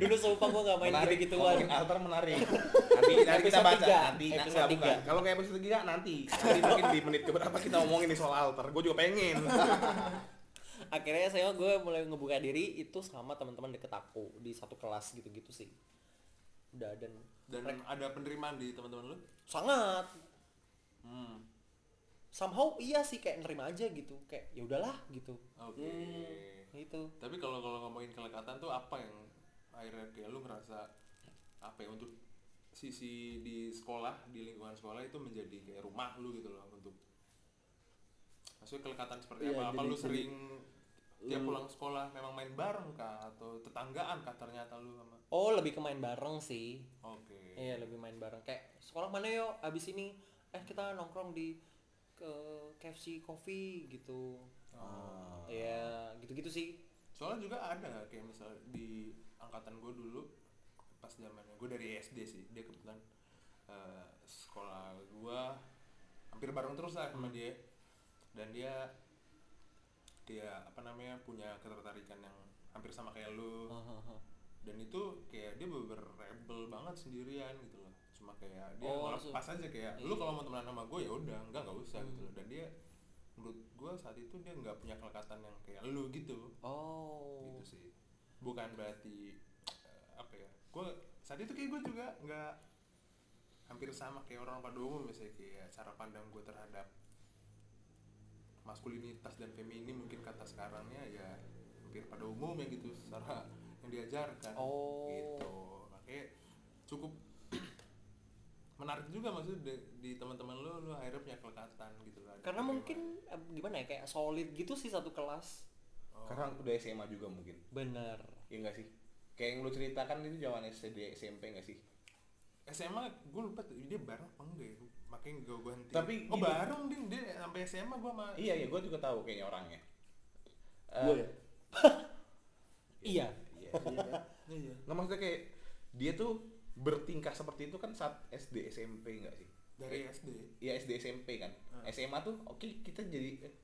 dulu sumpah gua nggak main menarik, gitu gituan alter menarik. Nanti nanti kita baca tiga, nanti episode enggak bukan. tiga. Kalau kayak episode 3 nanti. Nanti mungkin di menit keberapa kita ngomongin nih soal alter. Gue juga pengen. akhirnya saya gue mulai ngebuka diri itu sama teman-teman deket aku di satu kelas gitu-gitu sih udah dan Dan ada penerimaan di teman-teman lu? sangat Hmm. Somehow iya sih kayak nerima aja gitu. Kayak ya udahlah gitu. Oke. Gitu. Tapi kalau kalau ngomongin kelekatan tuh apa yang akhirnya kayak lu ngerasa apa ya untuk sisi di sekolah di lingkungan sekolah itu menjadi kayak rumah lu gitu loh untuk maksudnya kelekatan seperti Iya, apa? Apa jadi- lu jadi sering tiap pulang sekolah memang main bareng kah atau tetanggaan kah ternyata lu sama? Oh, lebih ke main bareng sih. Oke. Iya, lebih main bareng. Kayak sekolah mana yuk? Abis ini eh kita nongkrong di ke KFC Coffee gitu. Oh. Iya, gitu-gitu sih. Soalnya juga ada kayak misal di angkatan gue dulu pas zamannya gue dari SD sih dia kebetulan eh, sekolah gue hampir bareng terus lah sama dia dan dia dia apa namanya punya ketertarikan yang hampir sama kayak lu dan itu kayak dia bener rebel banget sendirian gitu loh cuma kayak dia Oh, langsung- aja kayak lu kalau mau temenan sama gue ya udah enggak nggak usah gitu loh. Dan dia menurut gue saat itu dia nggak punya kelekatan yang kayak lu gitu. Oh. gitu sih. Bukan berarti eh, apa ya gue saat itu kayak gue juga nggak hampir sama kayak orang pada umum misalnya kayak cara pandang gue terhadap maskulinitas dan feminim mungkin kata sekarangnya ya hampir pada umum ya gitu secara yang diajarkan. Oh. gitu. Makanya cukup menarik juga maksudnya di, di teman-teman lu lu akhirnya punya kelekatan gitu lah Karena mungkin eh, gimana ya kayak solid gitu sih satu kelas. Oh. Karena udah SMA juga mungkin. Bener. Iya enggak sih? Kayak yang lu ceritakan itu zaman SD SMP enggak sih? SMA gue lupa tuh dia bareng apa enggak ya makanya gue gue henti Tapi oh gini- bareng ding dia sampai SMA gue sama Iya, iya, gue juga tahu kayaknya orangnya. Eh, Gue ya. Iya. Iya. Iya kan? iya Nggak maksudnya kayak dia tuh bertingkah seperti itu kan saat SD SMP enggak sih? dari SD Iya SD SMP kan. Hmm. SMA tuh oke kita jadi eh,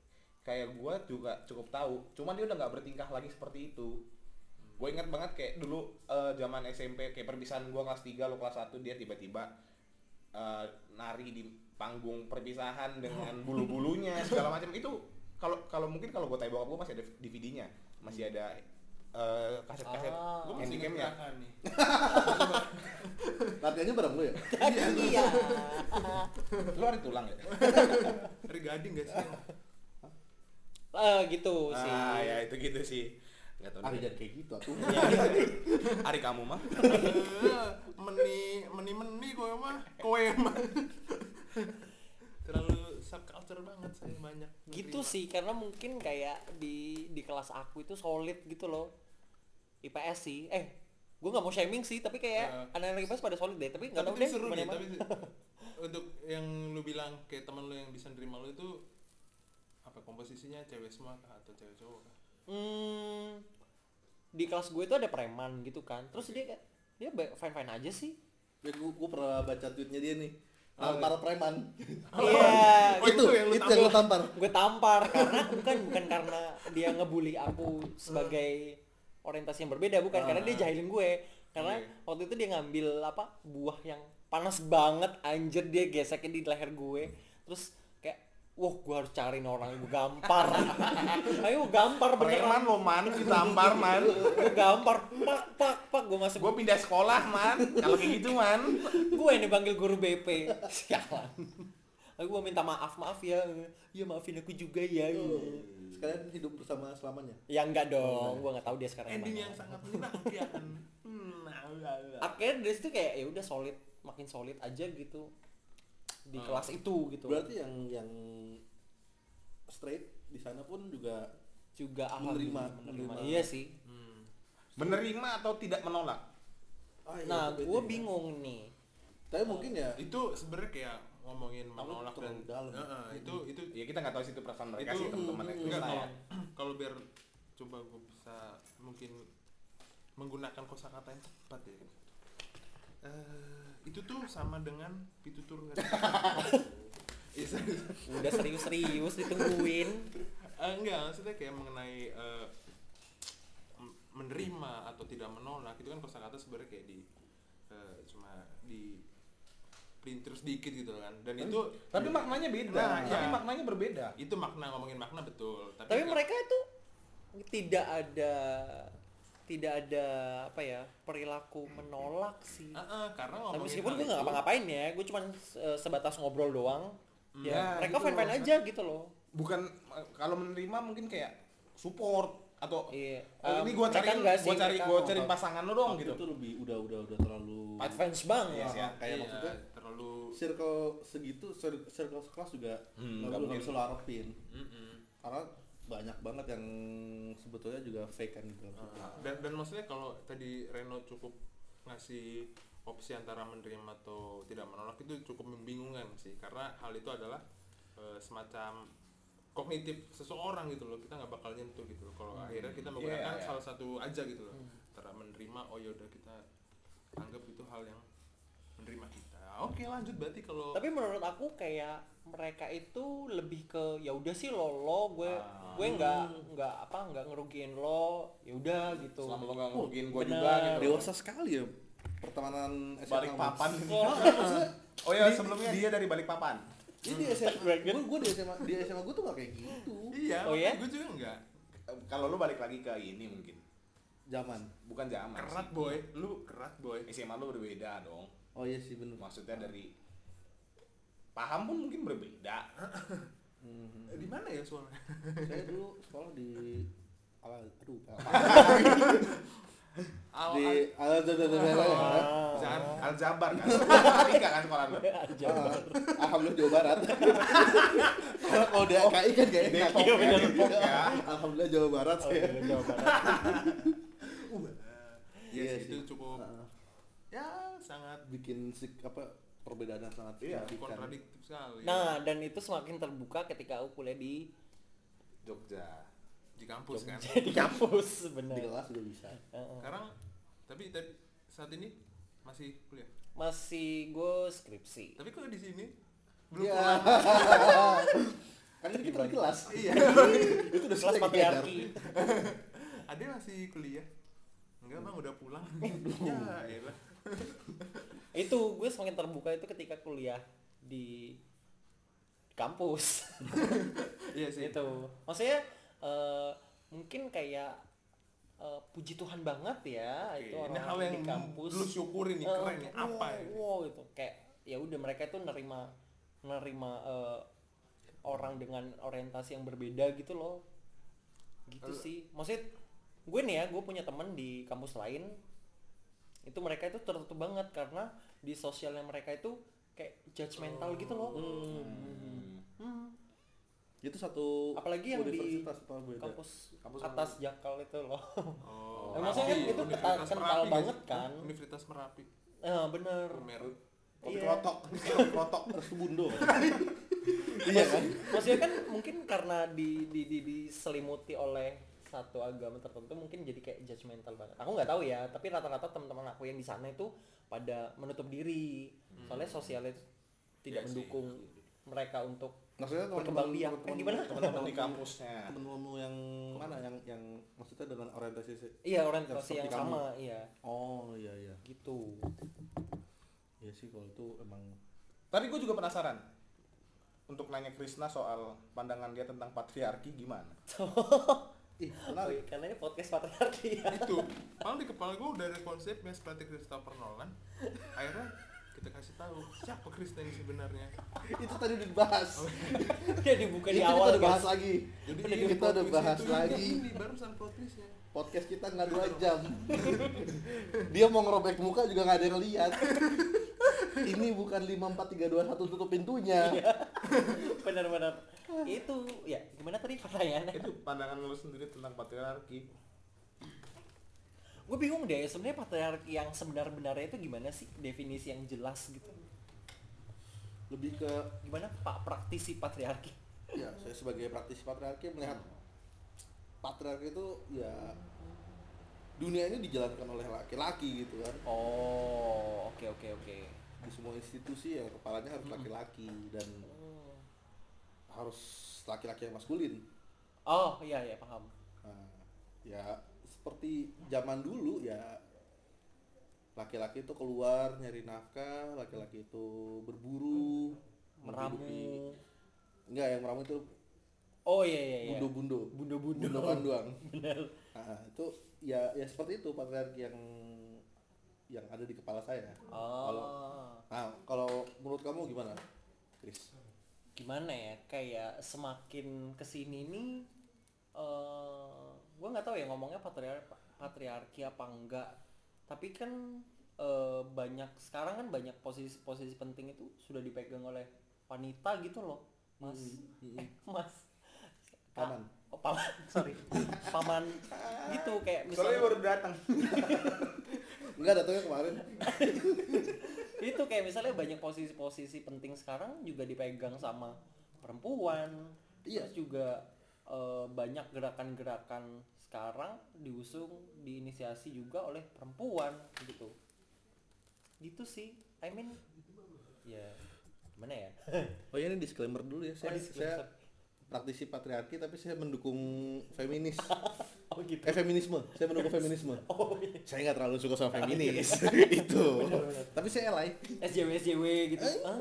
kayak gua juga cukup tahu. Cuman dia udah nggak bertingkah lagi seperti itu. Gue ingat banget kayak dulu eh, zaman SMP kayak perpisahan gua kelas 3 lo kelas 1 dia tiba-tiba eh, nari di panggung perpisahan dengan bulu-bulunya segala macam itu kalau kalau mungkin kalau gue tanya bokap gue masih ada DVD-nya masih ada eh, kaset-kaset Ah. gue masih handicamnya gerakan nih Latihannya bareng lu ya? Iya. lu hari tulang ya dari gading gak sih Eh, gitu sih. ah ya itu gitu sih Ah deh. jangan kayak gitu atuh. hari kamu mah meni meni meni kowe mah kowe mah terlalu subculture banget saya banyak gitu menerima. sih karena mungkin kayak di di kelas aku itu solid gitu loh IPS sih eh gue nggak mau shaming sih tapi kayak Ya. anak-anak IPS pada solid deh tapi nggak tapi tahu deh seru nih tapi untuk yang lu bilang kayak temen lu yang bisa nerima lu itu apa komposisinya cewek semua kah atau cewek cowok kah hmm, di kelas gue itu ada preman gitu kan terus dia kayak dia fine fine aja sih Ya gua pernah baca tweetnya dia nih. Oh, Tampar preman. iya. Oh, itu, itu yang lu itu yang lu tampar. gue tampar karena bukan bukan karena dia ngebully aku sebagai orientasi yang berbeda bukan. Karena dia jahilin gue. Karena waktu itu dia ngambil apa buah yang panas banget anjir dia geseknya di leher gue. Terus wah gue harus cariin orang yang gue gampar. Ayo gampar preman beneran lo man. Ditampar man. Gue gampar. Pak pak pak gue masuk. Gue pindah sekolah man. Kalau kayak gitu man. Gue yang dipanggil guru BP sialan. Aku mau minta maaf maaf ya. Ya maafin aku juga ya. Sekalian hidup bersama selamanya. ya enggak dong. Gue nggak tahu dia sekarang ending yang sangat menyenangkan. Nah, akhirnya dari situ kayak ya udah solid. Makin solid aja gitu di Hmm. kelas itu gitu Berarti yang yang straight di sana pun juga juga Menerima, alhamdulillah menerima. iya sih hmm. menerima atau tidak menolak ah, iya, nah gue ya. bingung nih Tapi mungkin ya itu sebenarnya kayak ngomongin menolak dan dalam. Heeh, itu itu ya kita nggak tahu sih itu perasaan mereka Itu- sih teman-teman Hmm, enggak saya kalau kalau biar coba gue bisa mungkin menggunakan kosakata yang tepat ya Eh, itu tuh sama dengan pitutur nggak sih? Iya, udah serius-serius ditungguin. Eh, enggak maksudnya kayak mengenai m- menerima atau tidak menolak itu kan kosakata sebenarnya kayak di eh, cuma di pelintir sedikit gitu kan. Dan itu tapi maknanya beda. Nah, tapi iya. maknanya berbeda. Itu makna ngomongin makna betul. Tapi, tapi kan- mereka itu tidak ada tidak ada apa ya perilaku menolak sih. Ah, ah, karena Tapi ngomongin meskipun gue nggak ngapa-ngapain ya gue cuman eh, sebatas ngobrol doang. Ya, Ya, mereka gitu. fine fine loh. aja gitu loh. Bukan kalau menerima mungkin kayak support atau iya. Oh, Um, ini gua mereka cari gua cari mau- cari pasangan lu dong gitu. itu lebih udah udah udah terlalu advance banget. Yes, ya. kayak Iya, maksudnya terlalu circle segitu cir- circle sekelas juga Hmm, nggak perlu mungkin. lo harapin. Mm-mm. karena banyak banget yang sebetulnya juga fake kan gitu. Ah, dan dan maksudnya kalau tadi Reno cukup ngasih opsi antara menerima atau tidak menolak itu cukup membingungkan sih. Karena hal itu adalah eh, semacam kognitif seseorang gitu loh. Kita nggak bakal nyentuh gitu loh. Kalau akhirnya kita menggunakan Iya, iya. salah satu aja gitu loh. Antara menerima oh ya udah kita anggap itu hal yang menerima kita. Oke lanjut berarti kalau tapi menurut aku kayak mereka itu lebih ke ya udah sih lo lo gue Ah. gue nggak nggak apa nggak ngerugiin lo ya udah gitu. Selama lo nggak ngerugiin gua bener. juga gitu. Dewasa sekali ya pertemanan SMA balik papan. Oh ya sebelumnya dia dari balik papan. Ini di SMA, gue, gue di SMA, di SMA gue tuh gak kayak gitu. Iya Oh ya? gue juga enggak kalau lu balik lagi ke ini mungkin. Zaman. Bukan zaman kerat sih. boy. Lu kerat boy. SMA lu berbeda dong Oh iya sih bener maksudnya dari paham pun mungkin berbeda Mhm. Eh, di mana ya soalnya Saya dulu sekolah di ala, aduh? Al- di al- Ah. jangan aljabar kan matematika kan sekolah lu Ah, Alhamdulillah Jawa Barat. Kalau di AKI kan gak enak. Depok ya, ya. Alhamdulillah Jawa Barat Oh, saya. iya, Jawa Barat. Iya Iya sih, itu cukup Ah, ya bikin sik apa perbedaan yang sangat Iya, signifikan. kontradiktif sekali. Nah dan itu semakin terbuka ketika aku kuliah di Jogja. Di kampus kan? Di kampus Di bener kelas juga bisa. Heeh. sekarang tapi tadi saat ini masih kuliah? Masih gue skripsi. Tapi kok di sini? Belum Iya. pulang. Kan ini kita di kelas. iya. Itu udah kelas selesai patriarki. ade masih kuliah? Enggak bang udah pulang. Ya elah itu gue semakin terbuka itu ketika kuliah di kampus. Iya sih. Itu maksudnya eh, mungkin kayak eh, puji Tuhan banget ya Oke, itu orang hal yang di kampus. lu syukuri nih Eh, keren nih. Apa wow, ya? wow, gitu. Kayak ya udah mereka itu nerima nerima eh, orang dengan orientasi yang berbeda gitu loh. Gitu sih. Maksudnya gue nih ya gue punya temen di kampus lain. Itu mereka itu tertutup banget karena di sosialnya mereka itu kayak judgmental gitu loh. Hmm. Hmm, Itu satu apalagi yang di kampus, Kampus atas jakal itu loh. Oh. Eh, maksudnya kan itu kental- kental banget kan. Universitas Merapi. Eh bener. Merah kopi Iya. kelotok kelotok Restu Bundo. iya kan? maksudnya kan mungkin karena di, di, di diselimuti oleh satu agama tertentu mungkin jadi kayak judgmental banget aku nggak tahu ya tapi rata-rata teman-teman aku yang di sana itu pada menutup diri soalnya sosialnya itu tidak Iya sih. mendukung mereka untuk Maksudnya Berkembang biak. Eh, gimana? teman-teman di kampusnya Temen-temenmu yang mana yang yang maksudnya dengan orientasi iya Yang orientasi yang kamu. sama iya Oh iya iya. gitu Iya sih kalau itu emang tapi gue juga penasaran untuk nanya Krisna soal pandangan dia tentang patriarki gimana ih Oh, menarik. karena ini podcast patriarki ya itu malah di kepala gue udah ada konsepnya seperti Christopher Nolan akhirnya kita kasih tahu siapa Kristen ini sebenarnya itu tadi udah dibahas. dia dibuka di Itu awal kita udah bahas lagi. jadi kita plot udah bahas itu, lagi. ini barusan plot twistnya Podcast kita nggak dua jam. Dia mau ngerobek muka juga nggak ada yang lihat. Ini bukan 54321 tutup pintunya. benar-benar itu ya gimana tadi pertanyaannya? Itu pandangan lu sendiri tentang patriarki. Gue bingung deh sebenarnya patriarki yang sebenar-benarnya itu gimana sih? Definisi yang jelas gitu. Lebih ke gimana pak praktisi patriarki? Ya saya sebagai praktisi patriarki melihat patriarki itu ya dunia ini dijalankan oleh laki-laki gitu kan. Oh oke oke oke. Di semua institusi ya kepalanya harus laki-laki dan harus laki-laki yang maskulin. Oh iya iya paham. Nah, ya seperti zaman dulu ya laki-laki itu keluar nyari nafkah, laki-laki itu berburu, meramu. enggak yang meramu itu oh iya iya iya. bundo-bundo, bundo-bundo. Bundo panduang. bener. Nah, itu ya ya seperti itu patriarki yang yang ada di kepala saya. Kalau oh nah, kalau menurut kamu gimana, Chris? Gimana ya kayak semakin ke sini nih eh gue nggak tahu ya ngomongnya patriar patriarki apa enggak tapi kan eh, banyak sekarang kan banyak posisi-posisi penting itu sudah dipegang oleh wanita gitu loh mas Mm-mm. eh mas Paman. oh, paman sorry paman gitu kayak Soalnya misalnya baru datang. Enggak datangnya kemarin. itu kayak misalnya banyak posisi-posisi penting sekarang juga dipegang sama perempuan Iya. terus juga eh, banyak gerakan-gerakan sekarang diusung diinisiasi juga oleh perempuan gitu gitu sih I mean ya gimana ya Oh iya ini disclaimer dulu ya. Saya, Oh, disclaimer. saya praktisi patriarki tapi saya mendukung feminis. oh gitu eh feminisme. Saya mendukung feminisme. oh iya Saya nggak terlalu suka sama feminis. itu. Tapi saya ally. SJW SJW gitu ah,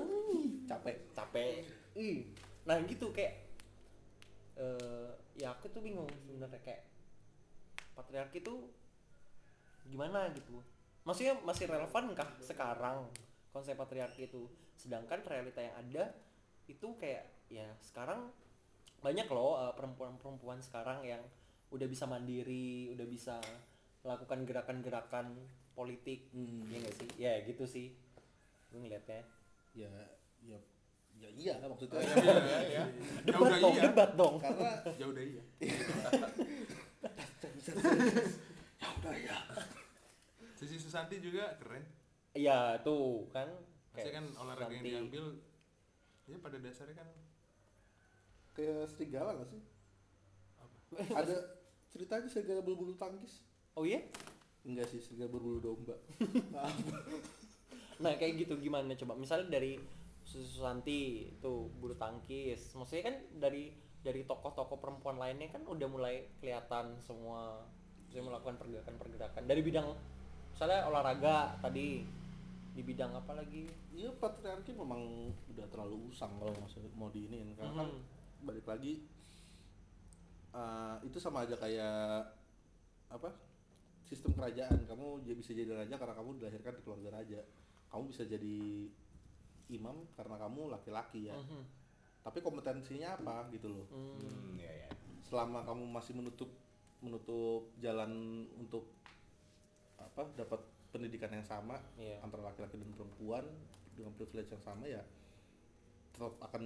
Capek. capek Ih. nah gitu kayak eh ya aku tuh bingung sebenarnya kayak patriarki tuh gimana gitu maksudnya masih relevan kah sekarang konsep patriarki itu sedangkan realita yang ada itu kayak ya sekarang banyak loh eh, perempuan-perempuan sekarang yang udah bisa mandiri udah bisa melakukan gerakan-gerakan politik Hmm. ya nggak sih ya gitu sih gue ngeliatnya Ya ya ya iya maksudnya. ya ya ya ya debat udah dong iya debat dong Karena ya udah iya ya udah ya. Sisi Susanti juga keren Iya tuh kan Pasti kan olahraga yang Susanti. diambil ya pada dasarnya kan Kayak serigala nggak sih? Ada ceritanya serigala berbulu tangkis. Oh iya? Enggak sih, serigala berbulu domba. Nah kayak gitu gimana coba? Misalnya dari Susanti tuh bulu tangkis, maksudnya kan dari dari tokoh-tokoh perempuan lainnya kan udah mulai kelihatan semua saya melakukan pergerakan-pergerakan dari bidang misalnya olahraga tadi di bidang apa lagi? Iya patriarki memang udah terlalu usang kalau mau diinin karena kan Mhm. balik lagi eh, itu sama aja kayak apa sistem kerajaan kamu bisa jadi raja karena kamu dilahirkan di keluarga raja kamu bisa jadi imam karena kamu laki-laki ya Mhm. tapi kompetensinya apa gitu loh Hmm. Hmm, ya ya. selama kamu masih menutup menutup jalan untuk apa dapat pendidikan yang sama Iya. antara laki-laki dan perempuan dengan privilege yang sama ya tetap akan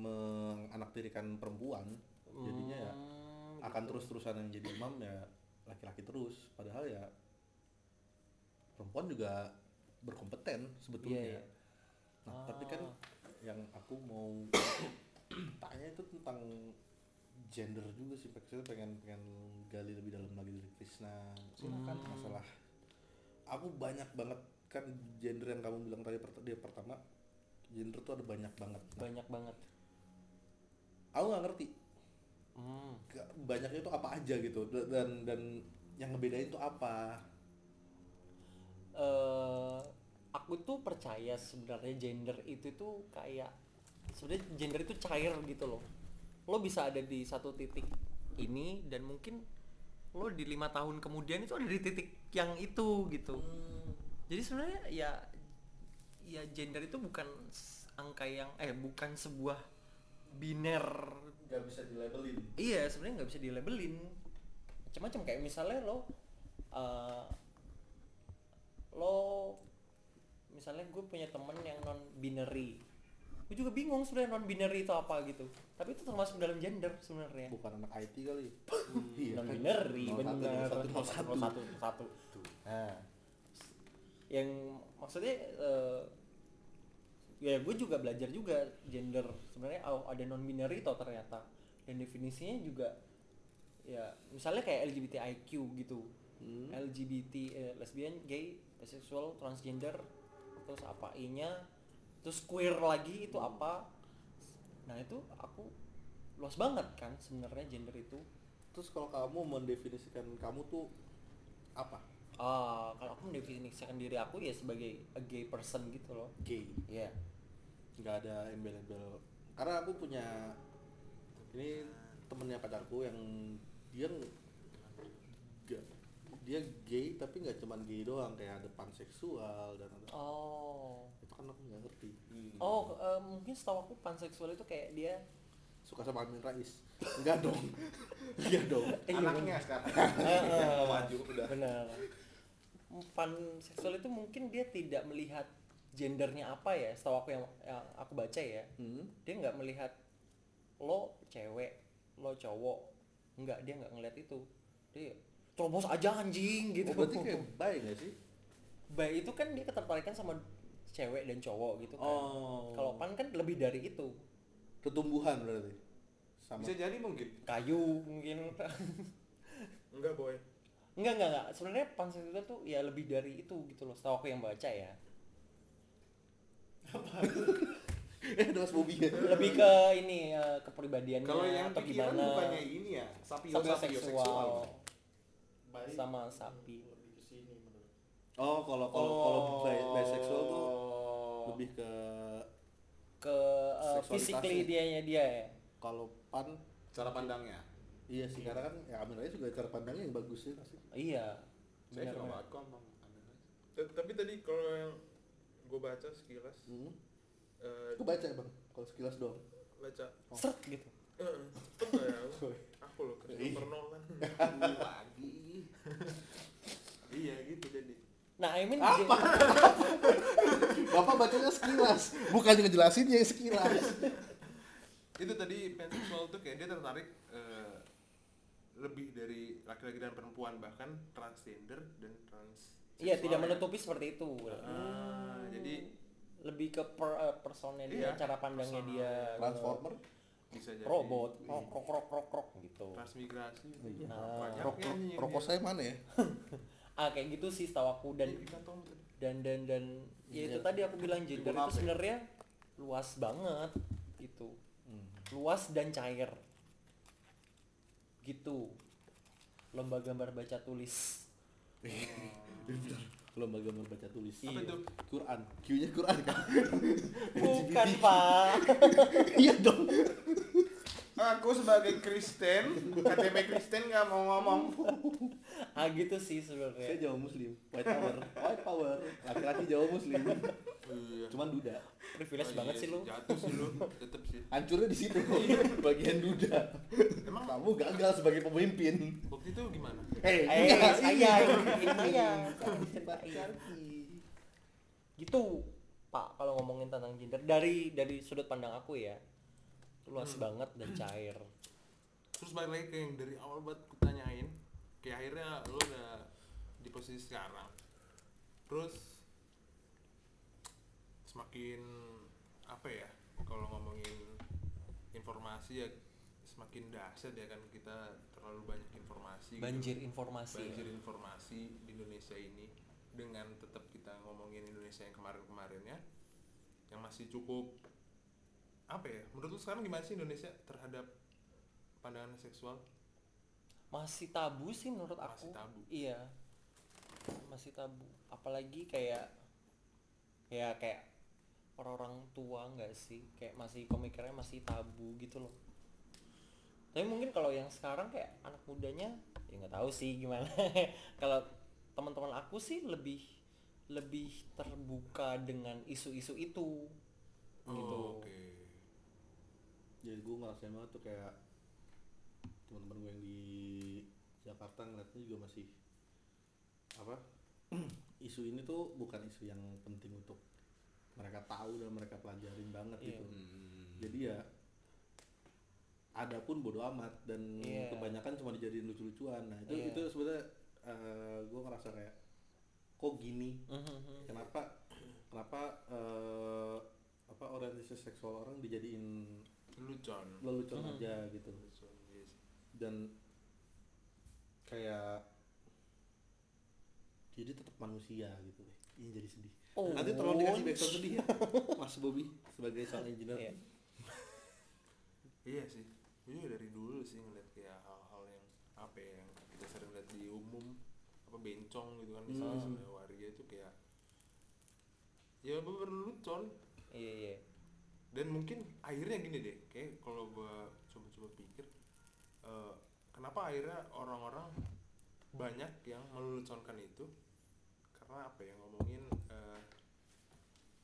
menganaktirikan perempuan jadinya ya Hmm, akan gitu. terus-terusan yang jadi imam ya laki-laki terus padahal ya perempuan juga berkompeten sebetulnya Iya, iya. nah tapi kan Ah. yang aku mau tanya itu tentang gender juga sih saya pengen pengen gali lebih dalam lagi dari Krishna Silakan. masalah aku banyak banget kan gender yang kamu bilang tadi dia pertama gender tuh ada banyak banget Nah, banyak banget. aku nggak ngerti Hmm. Banyaknya itu apa aja gitu. Da- dan dan yang ngebedain tuh apa? Eh aku tuh percaya sebenarnya gender itu tuh kayak sebenarnya gender itu cair gitu loh. Lo bisa ada di satu titik ini dan mungkin lo di lima tahun kemudian itu ada di titik yang itu gitu. Jadi sebenarnya ya ya gender itu bukan angka yang eh bukan sebuah biner nggak bisa dilabelin Iya, sebenarnya nggak bisa dilabelin. Macam-macam kayak misalnya lo eh, lo misalnya gue punya temen yang non binary. Gue juga bingung sebenarnya non binary itu apa gitu. Tapi itu termasuk dalam gender sebenarnya. bukan anak IT kali iya non kan? binary 01, benar 01, 01 satu nah yang maksudnya eh, ya gue juga belajar juga gender. Sebenarnya oh, ada non binary tau ternyata. Dan definisinya juga ya misalnya kayak LGBTIQ gitu. Hmm. LGBT eh, lesbian gay bisexual transgender terus apa I nya terus queer lagi itu apa. Nah itu aku luas banget kan sebenarnya gender itu. Terus kalau kamu mendefinisikan kamu tuh apa Ah, kalau aku mendefinisikan diri aku ya sebagai a gay person gitu loh. gay Iya. nggak ada embel-embel karena aku punya ini temennya pacarku yang dia ng- ga- dia gay tapi nggak cuman gay doang kayak ada panseksual dan ada Oh. itu kan aku nggak ngerti Oh, eh, mungkin setahu aku panseksual itu kayak dia suka sama Amin Rais enggak dong enggak dong Anaknya sekarang. Maju udah. benar. Panseksual itu mungkin dia tidak melihat gendernya apa ya, setahu aku yang, yang aku baca ya. hmm. Dia nggak melihat lo cewek, lo cowok. Enggak, dia nggak ngeliat itu. Dia terobos aja anjing gitu. oh, berarti kayak baik nggak sih Baik itu kan dia ketertarikan sama cewek dan cowok gitu kan. Oh. Kalau pan kan lebih dari itu. ketumbuhan berarti sama Bisa jadi mungkin. Kayu mungkin. Enggak boy. Enggak, enggak, enggak. Sebenarnya panseksual tuh ya lebih dari itu gitu loh. Setahu aku yang baca ya. eh ada mas Bobi ya Lebih ke ini eh, kepribadiannya Kalau yang atau gimana. bukannya ini ya, Sapio sapio seksual sama sapi. oh kalau kalau kalau bi- bisexual tuh lebih ke Ke eh, Seksualitasnya. physically dianya dia ya. kalau pan Cara pandangnya. Iya sih karena kan ya Amin Rais juga cara pandangnya yang bagus sih pasti Iya. Saya suka banget kok Bang. Ta- Tapi tadi kalau yang gue baca sekilas, hmm. eh, aku baca bang kalau sekilas doang baca, Seret gitu. itu nggak ya? Aku loh Christopher Nolan. Lagi. iya gitu jadi. Nah, I mean bapak bacanya sekilas bukan ngejelasinnya sekilas itu tadi pansexual tuh kayak dia tertarik eh, lebih dari laki-laki dan perempuan bahkan transgender dan trans Iya, tidak menutupi seperti itu. Ah, jadi Lebih ke per, eh, personnya dia, Iya, cara pandangnya dia. transformer? Bisa jadi. Robot, krok krok krok krok krok gitu. transmigrasi. Nah, banyak rokok ya ini- rokok saya mana ya? Ah, kayak gitu sih setahu aku. Dan Iya, dan dan dan ya itu Iya. tadi aku bilang gender itu ya. sebenarnya luas banget gitu. Luas dan cair gitu. Lomba gambar baca tulis. Bener, lomba gambar baca tulis. Apa itu? Quran. Q-nya Quran kan? Bukan pak. Iya dong Aku sebagai Kristen, KTP Kristen nggak mau ngomong. ah gitu sih saya sebenarnya Jawa Muslim white power. White power. Laki-laki Jawa Muslim. Iya. cuman duda. Privilege Oh, banget iya sih lu. Jatuh sih lu, tetep sih. hancurnya di situ. Bagian duda. Emang? Kamu gagal sebagai pemimpin. Waktu itu gimana? eh saya iya. ini saya Iya. gitu pak kalau ngomongin tentang gender. Dari dari sudut pandang aku ya luas banget dan cair. Terus balik lagi ke yang dari awal buat kutanyain Kayak akhirnya lu udah di posisi sekarang. Terus Semakin Apa ya Kalau ngomongin Informasi ya Semakin dahsyat ya kan kita terlalu banyak informasi gitu. banjir informasi banjir informasi di Indonesia ini. Dengan tetap kita ngomongin Indonesia yang kemarin-kemarinnya yang masih cukup apa ya menurut lu sekarang gimana sih Indonesia terhadap pandangan seksual? Masih tabu sih menurut Masih aku tabu. iya. Masih tabu. Apalagi kayak ya kayak orang-orang tua nggak sih? Kayak masih pemikirannya masih tabu gitu loh. Tapi mungkin kalau yang sekarang kayak anak mudanya ya nggak tahu sih gimana. Kalau teman-teman aku sih lebih lebih terbuka dengan isu-isu itu. Gitu. Oh, jadi gue ngerasain banget tuh kayak teman-teman gue yang di Jakarta ngeliatnya juga masih apa isu ini tuh bukan isu yang penting untuk mereka tahu dan mereka pelajarin banget Iya. gitu Hmm. jadi ya ada pun bodo amat dan Iya. kebanyakan cuma dijadiin lucu-lucuan nah itu Iya. itu sebenarnya gue ngerasa kayak kok gini Mhm. kenapa kenapa eh, apa orientasi seksual orang dijadiin lelucon. Lelucon Hmm. aja gitu. Lelucon, dan kayak jadi tetap manusia gitu ini jadi sedih. Oh. nanti tolong dikasih background sedih ya. Mas Bobby sebagai sound engineer. Iya. iya sih. Gue juga dari dulu sih ngeliat kayak hal-hal yang apa ya yang kita sering lihat di umum apa bencong gitu kan. Misalnya Hmm. sebenarnya warga itu kayak ya berlelucon iya iya dan mungkin akhirnya gini deh kayak kalau gua coba-coba pikir eh, kenapa akhirnya orang-orang banyak yang meleluconkan itu? Karena apa ya ngomongin eh,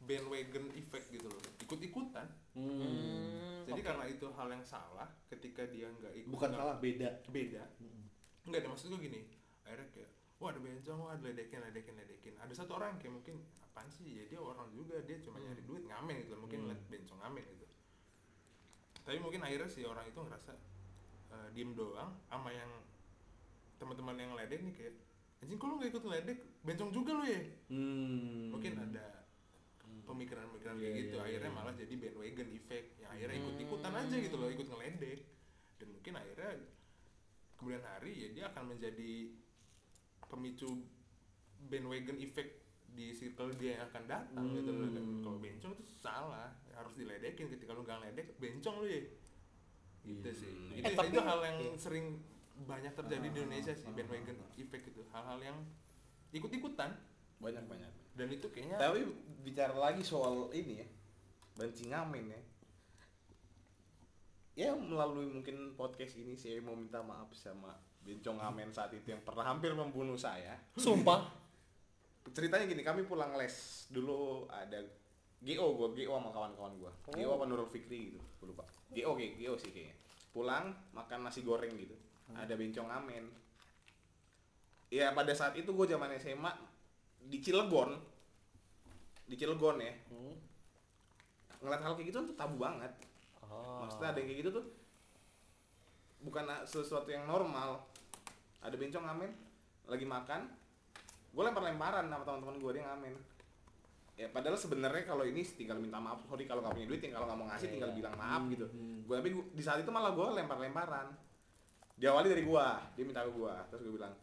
bandwagon effect gitu loh ikut-ikutan. Hmm, jadi oke. karena itu hal yang salah ketika dia nggak ikut bukan salah beda. beda. Nggak ada maksud gue gini akhirnya kayak wah ada bencong wah ada ledekin ledekin. Ledekin ada satu orang kayak mungkin apaan sih? Ya dia orang juga dia cuma nyari duit ngamen gitu mungkin Hmm. liat bencong ngamen gitu. Tapi mungkin akhirnya si orang itu ngerasa eh, diem doang sama yang teman-teman yang ledek nih kayak anjing kok lu nggak ikut ledek bencong juga lu ya? Hmm. mungkin ada pemikiran-pemikiran kayak Iya, gitu. iya, akhirnya iya. malah jadi bandwagon effect yang akhirnya ikut-ikutan aja gitu loh ikut ngeledek. Dan mungkin akhirnya kemudian hari ya dia akan menjadi pemicu bandwagon effect di circle dia yang akan datang gitu loh. Dan Hmm. kalau bencong itu salah. Harus diledekin. Ketika lu gak ledek bencong lu ya. Gitu Iya. sih. Hmm. itu, Eh, tapi- itu hal yang iya. sering banyak terjadi di Ah, Indonesia sih ah, bandwagon ah, effect itu hal-hal yang ikut-ikutan. Banyak banyak. Dan itu kayaknya tapi bicara lagi soal ini ya benci ngamen ya. Ya melalui mungkin podcast ini saya mau minta maaf sama bencong ngamen saat itu yang pernah hampir membunuh saya. Sumpah. ceritanya gini kami pulang les. Dulu ada GO gua GO sama kawan-kawan gua. Oh. GO apa Nurul Fikri gitu gua lupa. GO kayak GO sih kayaknya. Pulang makan nasi goreng gitu. Ada bencong ngamen. Ya pada saat itu gua zaman SMA di Cilegon. Di Cilegon ya. Hmm. ngeliat hal kayak gitu tuh tabu banget. Oh. maksudnya ada yang kayak gitu tuh bukan sesuatu yang normal ada bencong ngamen lagi makan gue lempar-lemparan sama teman-teman gue dia ngamen ya padahal sebenarnya kalau ini tinggal minta maaf sorry kalau nggak punya duit tinggal kalau nggak mau ngasih Iya. tinggal bilang maaf gitu Hmm. gue tapi gua- di saat itu malah gue lempar-lemparan diawali dari gue dia minta ke gue terus gue bilang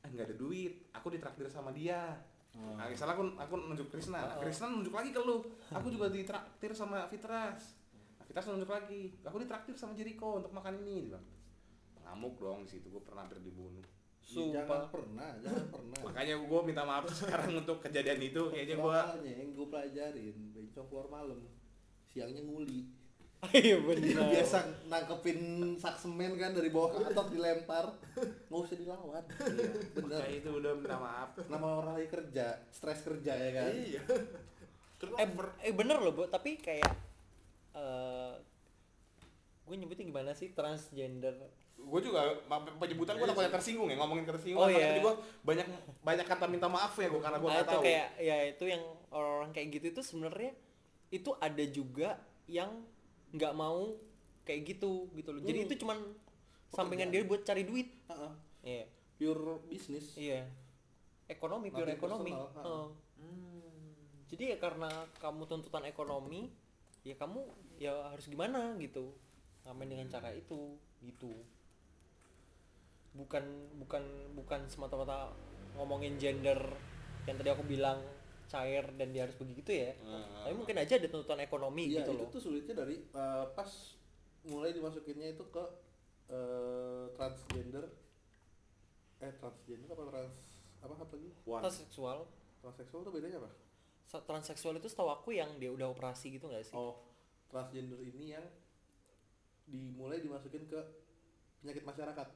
ah nggak ada duit aku ditraktir sama dia Oh. Nah, misalnya aku aku nunjuk Krisna, nah, Oh. Krisna nunjuk lagi ke lu. Aku juga ditraktir sama Fitras. Nah, Fitras nunjuk lagi. Aku ditraktir sama Jericho untuk makan ini. Dia bilang. Ngamuk dong di situ gue pernah hampir dibunuh. Ya, jangan Sumpah. pernah jangan pernah Makanya gue minta maaf sekarang untuk kejadian itu. Kayaknya gue Makanya yang gue pelajarin bencong keluar malam siangnya nguli Iya benar. biasa nangkepin sak semen kan dari bawah ke atas dilempar nggak usah dilawan bener Kayak itu udah minta maaf. nama orang lagi kerja stres kerja ya kan iya Eh, eh bener loh, Bu, tapi kayak eh gue nyebutnya gimana sih transgender Gue juga penyebutan gue takutnya tersinggung ya ngomongin tersinggung. Oh, iya. tadi gue banyak banyak kata minta maaf ya gue karena gue Ah, nggak tahu. kayak ya itu yang orang-orang kayak gitu itu sebenarnya itu ada juga yang nggak mau kayak gitu gitu loh. Jadi Hmm. itu cuman sampingan dia buat cari duit. Heeh. Iya. pure bisnis Iya. Ekonomi, pure ekonomi. personal, ha. Heeh. Jadi ya karena kamu tuntutan ekonomi, ya kamu ya harus gimana gitu. Ngamen dengan cara itu, gitu. Bukan bukan bukan semata-mata ngomongin gender yang tadi aku bilang cair dan dia harus begitu ya. Hmm. Tapi mungkin aja ada tuntutan ekonomi Iya gitu itu loh. tuh sulitnya dari eh, pas mulai dimasukinnya itu ke eh, transgender eh transgender apa trans apa apa lagi One. Transseksual. transseksual tuh bedanya apa Transseksual itu setahu aku yang dia udah operasi gitu gak sih? oh transgender ini yang dimulai dimasukin ke penyakit masyarakat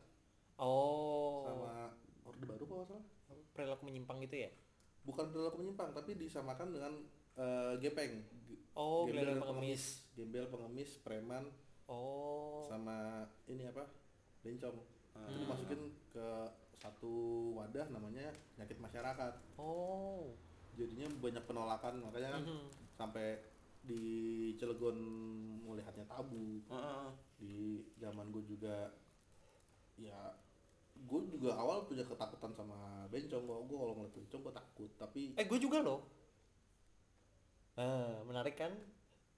Oh. sama orde baru apa nggak salah perilaku menyimpang gitu ya? bukan perilaku menyimpang tapi disamakan dengan eh, gepeng Oh, gembel dan pengemis. gembel pengemis preman Oh. sama ini apa bencong itu Hmm. dimasukin ke satu wadah namanya penyakit masyarakat Oh. jadinya banyak penolakan makanya kan Mhm. sampai di Cilegon melihatnya tabu Heeh. di zaman gue juga ya gue juga awal punya ketakutan sama bencong gue gue kalau ngeliat bencong gue takut tapi Eh, gue juga loh. Ah, menarik kan?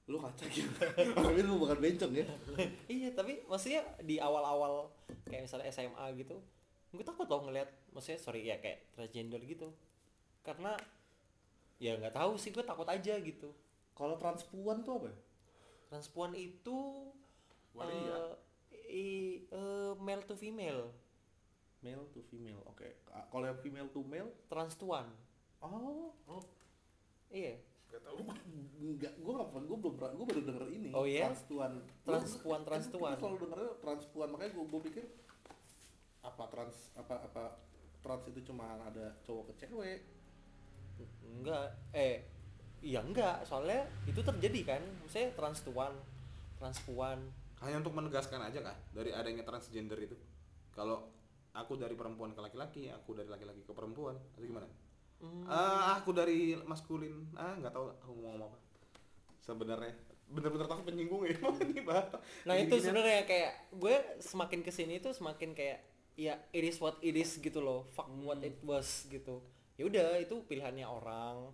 lu kaca gitu tapi lu bukan bencong ya iya, tapi maksudnya di awal-awal kayak misalnya SMA gitu, gue takut loh ngeliat, maksudnya sorry ya kayak transgender gitu, karena ya nggak tahu sih gue takut aja gitu. kalau transpuan tuh apa ya? Transpuan itu Waria. eh, i- eh, male to female, male to female. Oke Ah, kalau yang female to male transtuan. oh. Oh. Iya, nggak tahu. Enggak, gue gak pernah, gue belum pernah, gue baru denger ini. Oh iya? Transpuan Transpuan, Gua- transtuan. Gue selalu dengernya transpuan, makanya gue gue pikir Apa trans, apa, apa Trans itu cuma ada cowok ke cewek? Enggak, eh iya enggak soalnya itu terjadi kan. Misalnya transpuan transpuan hanya untuk menegaskan aja kah dari adanya transgender itu? Kalau aku dari perempuan ke laki-laki aku dari laki-laki ke perempuan atau gimana? Hmm. Ah, aku dari maskulin. Ah nggak tahu aku mau ngomong apa. Sebenarnya bener-bener takut penyinggung ya. Ini bah nah itu sebenarnya kayak gue semakin ke sini tuh semakin kayak ya it is what it is gitu loh. Fuck what it was gitu. Ya udah itu pilihannya orang.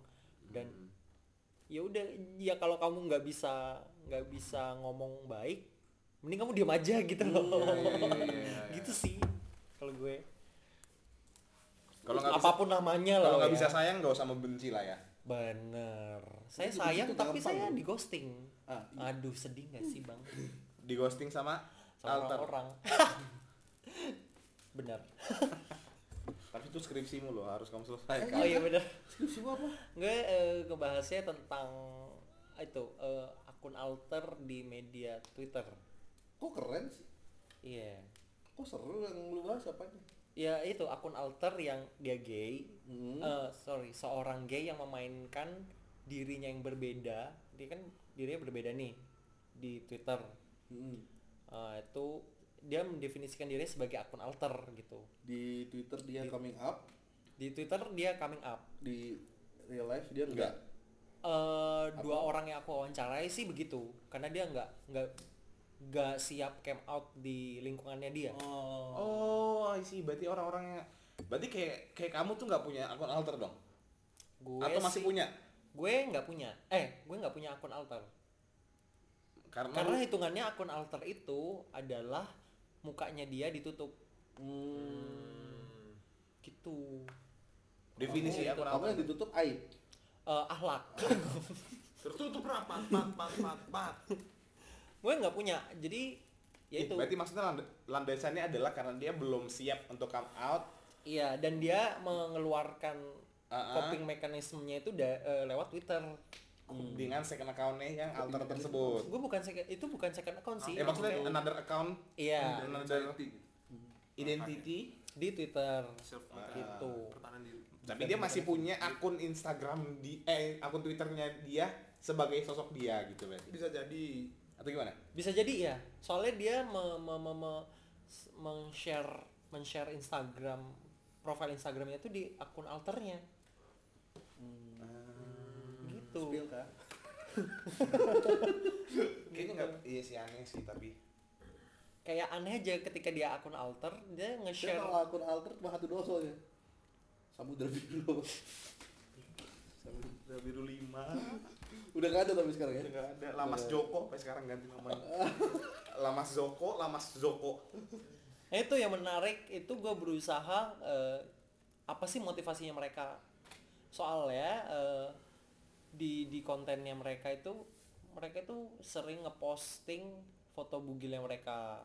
Dan ya udah ya kalau kamu nggak bisa nggak bisa ngomong baik mending kamu diam aja gitu loh. Iya, iya, iya. gitu sih kalau gue. Kalau nggak bisa apa pun namanya lah kalau nggak ya. bisa sayang nggak usah membenci lah ya. Bener. Saya Itu sayang tapi gampang saya di ghosting. Ah, iya. aduh sedih gak sih bang? Di ghosting sama, sama alter orang. Benar tapi itu skripsimu loh harus kamu selesaikan. Oh iya benar Skripsi gua apa? gue eh, ngebahasnya tentang itu eh, akun alter di media Twitter. Kok keren sih? iya Kok seru yang lu bahas apanya? ya itu akun alter yang dia gay Hmm. Eh, sorry seorang gay yang memainkan dirinya yang berbeda dia kan dirinya berbeda nih di Twitter Hmm. Eh, itu dia mendefinisikan dirinya sebagai akun alter gitu Di Twitter dia Di- coming up, di Twitter dia coming up di real life dia enggak. eh dua Apa? orang yang aku wawancarai sih begitu karena dia nggak nggak nggak siap came out di lingkungannya dia. Oh. oh I see. Berarti orang-orangnya berarti kayak kayak kamu tuh nggak punya akun alter dong? Gue atau masih sih- punya? gue nggak punya. Eh gue nggak punya akun alter. Karena, karena lu- hitungannya akun alter itu adalah mukanya dia ditutup. Hmm. gitu. Definisi Oh, akun Apa alter. Yang ditutup? Aib? Eh, ahlak tertutup rapat pat pat pat pat gue nggak punya. Jadi ya itu. berarti maksudnya land- landasannya adalah karena dia belum siap untuk come out. Iya dan dia mengeluarkan Ah, ah. coping mekanismenya itu da- eh, lewat Twitter. Dengan second accountnya yang alter tersebut. gue bukan second itu bukan second account sih. Eh maksudnya Itu- another account. Iya. Another identity. Di Twitter. Self gitu. pertahanan diri tapi dia masih punya akun Instagram di eh akun Twitternya dia sebagai sosok dia gitu berarti bisa jadi atau gimana? Bisa jadi ya soalnya dia me, me, me, me- meng-share men-share Instagram profile Instagramnya itu di akun alternya. Gitu. Spill kah? kayaknya nggak iya sih aneh sih tapi. Kayak aneh aja ketika dia akun alter dia nge-share. Kalau akun alter Bahatu Doso ya. Samudra Biru. Samudra biru lima Udah gak ada tapi sekarang ya. udah nggak ada. Lamas Joko sampai sekarang ganti namanya Lamas Joko Lamas Joko Nah, itu yang menarik. Itu gue berusaha eh, apa sih motivasinya mereka? Soalnya eh, di di kontennya mereka itu mereka itu sering ngeposting foto bugilnya mereka.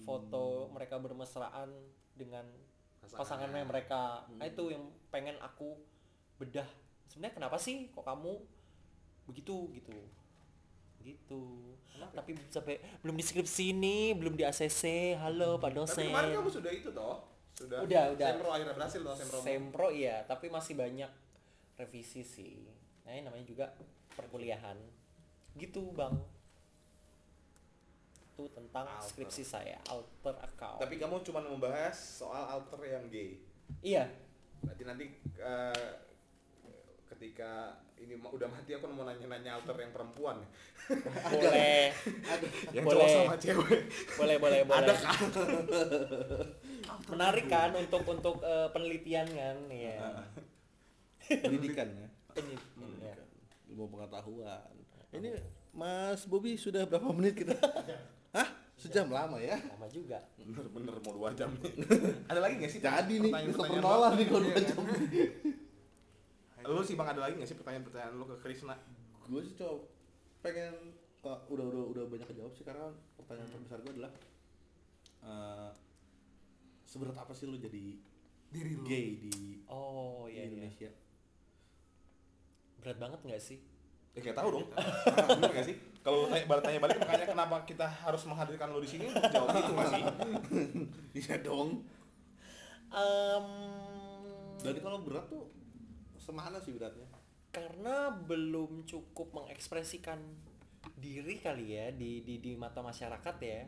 Foto mereka bermesraan dengan Pasangan. pasangannya mereka. Nah itu yang pengen aku bedah. Sebenarnya kenapa sih kok kamu begitu gitu. Gitu. Tapi sampai belum di skripsi ini belum di ACC halo Pak tapi dosen. kemarin kamu sudah itu toh? Sudah. Udah, udah. Sempro akhirnya berhasil toh Sempro. Sempro iya. Tapi masih banyak revisi sih. Nah ini namanya juga perkuliahan. Gitu bang. Itu tentang Alter. skripsi saya alter account. Tapi kamu cuma membahas soal alter yang gay? Iya. Berarti nanti eh, ketika ini udah mati aku mau nanya-nanya alter yang perempuan boleh yang Boleh. cowok sama cewek boleh boleh boleh ada kan menarik kan untuk untuk eh, penelitian kan ya Pendidikan ya. Penelitian, ya. Ilmu pengetahuan. Ini Mas Bobi sudah berapa menit kita? Hah? Sejam lama ya? lama juga bener-bener mau dua jam nih ada lagi nggak sih Jadi nih, Christopher Nolan lo? nih kalau Iya dua kan? jam. Lu sih bang ada lagi nggak sih pertanyaan-pertanyaan lu ke Krisna? Gue sih coba pengen kok udah udah udah banyak kejawab sih karena pertanyaan terbesar gue adalah eh seberat apa sih lu jadi diri lu? gay di, oh di iya. Iya Indonesia? berat banget nggak sih? Ya kayak tahu dong. Bener nggak sih? Kalau tanya balik tanya balik makanya kenapa kita harus menghadirkan lu di sini? Jawab itu nggak sih? Iya dong. Em, Dan kalau berat tuh semana sih beratnya? karena belum cukup mengekspresikan diri kali ya di di di mata masyarakat ya.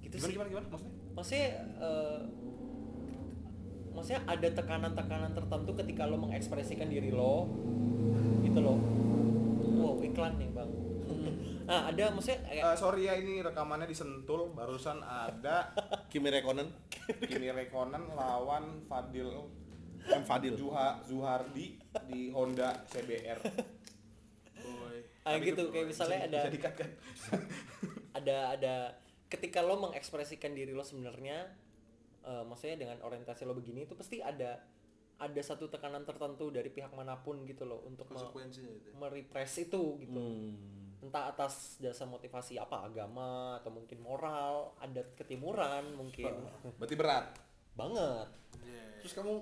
Gitu Gimana sih. gimana gimana? Maksudnya? maksudnya eh, maksudnya ada tekanan-tekanan tertentu ketika lo mengekspresikan diri lo gitu loh. Wow iklan nih bang. Nah ada maksudnya kayak Eh, sorry ya ini rekamannya disentul barusan ada. Kimi Rekonen Kimi Rekonen lawan Fadil M Fadil Juha Zuhardi di Honda CBR. Boy. ah, gitu itu kayak misalnya bisa- ada bisa kan? ada ada ketika lo mengekspresikan diri lo sebenarnya eh, maksudnya dengan orientasi lo begini itu pasti ada ada satu tekanan tertentu dari pihak mana pun gitu loh untuk me- Konsekuensinya itu. merepress itu gitu Hmm. entah atas dasar motivasi apa agama atau mungkin moral adat ketimuran mungkin Berarti berat. banget Yeah. Terus kamu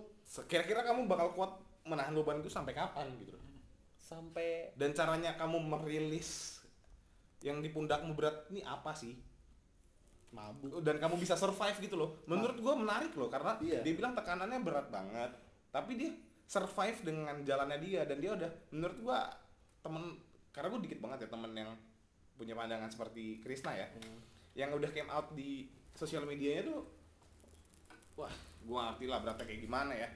kira-kira kamu bakal kuat menahan beban itu sampai kapan gitu sampai Dan caranya kamu merilis yang di pundakmu berat ini apa sih? mabuk Dan kamu bisa survive gitu loh. Menurut gua menarik loh karena Iya. dia bilang tekanannya berat banget, tapi dia survive dengan jalannya dia dan dia udah menurut gua temen karena gua dikit banget ya temen yang punya pandangan seperti Krisna ya, yang udah came out di sosial medianya tuh, wah gua ngerti lah beratnya kayak gimana ya.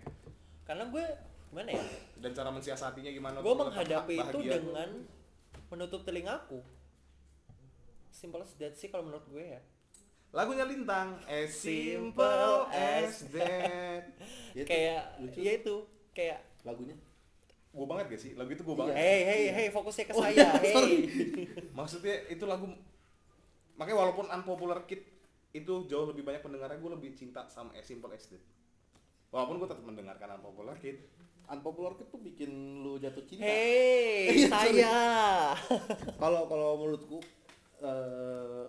Karena gue gimana ya? Dan cara mensiasatinya gimana gue menghadapi itu dengan menutup telingaku simple as that sih kalau menurut gue ya. Lagunya lintang as Simple simple as that. Ya, kayak lucu ya itu kayak lagunya? Gue banget gak sih? Lagu itu gue banget. Hey hey hey fokusnya ke Oh, saya iya, hey. Maksudnya itu lagu makanya walaupun unpopular kid itu jauh lebih banyak pendengarnya gue lebih cinta sama as simple as that walaupun gue tetap mendengarkan unpopular kid unpopular kid tuh bikin lu jatuh cinta. Hey Iya, saya. Kalau kalau menurutku eh,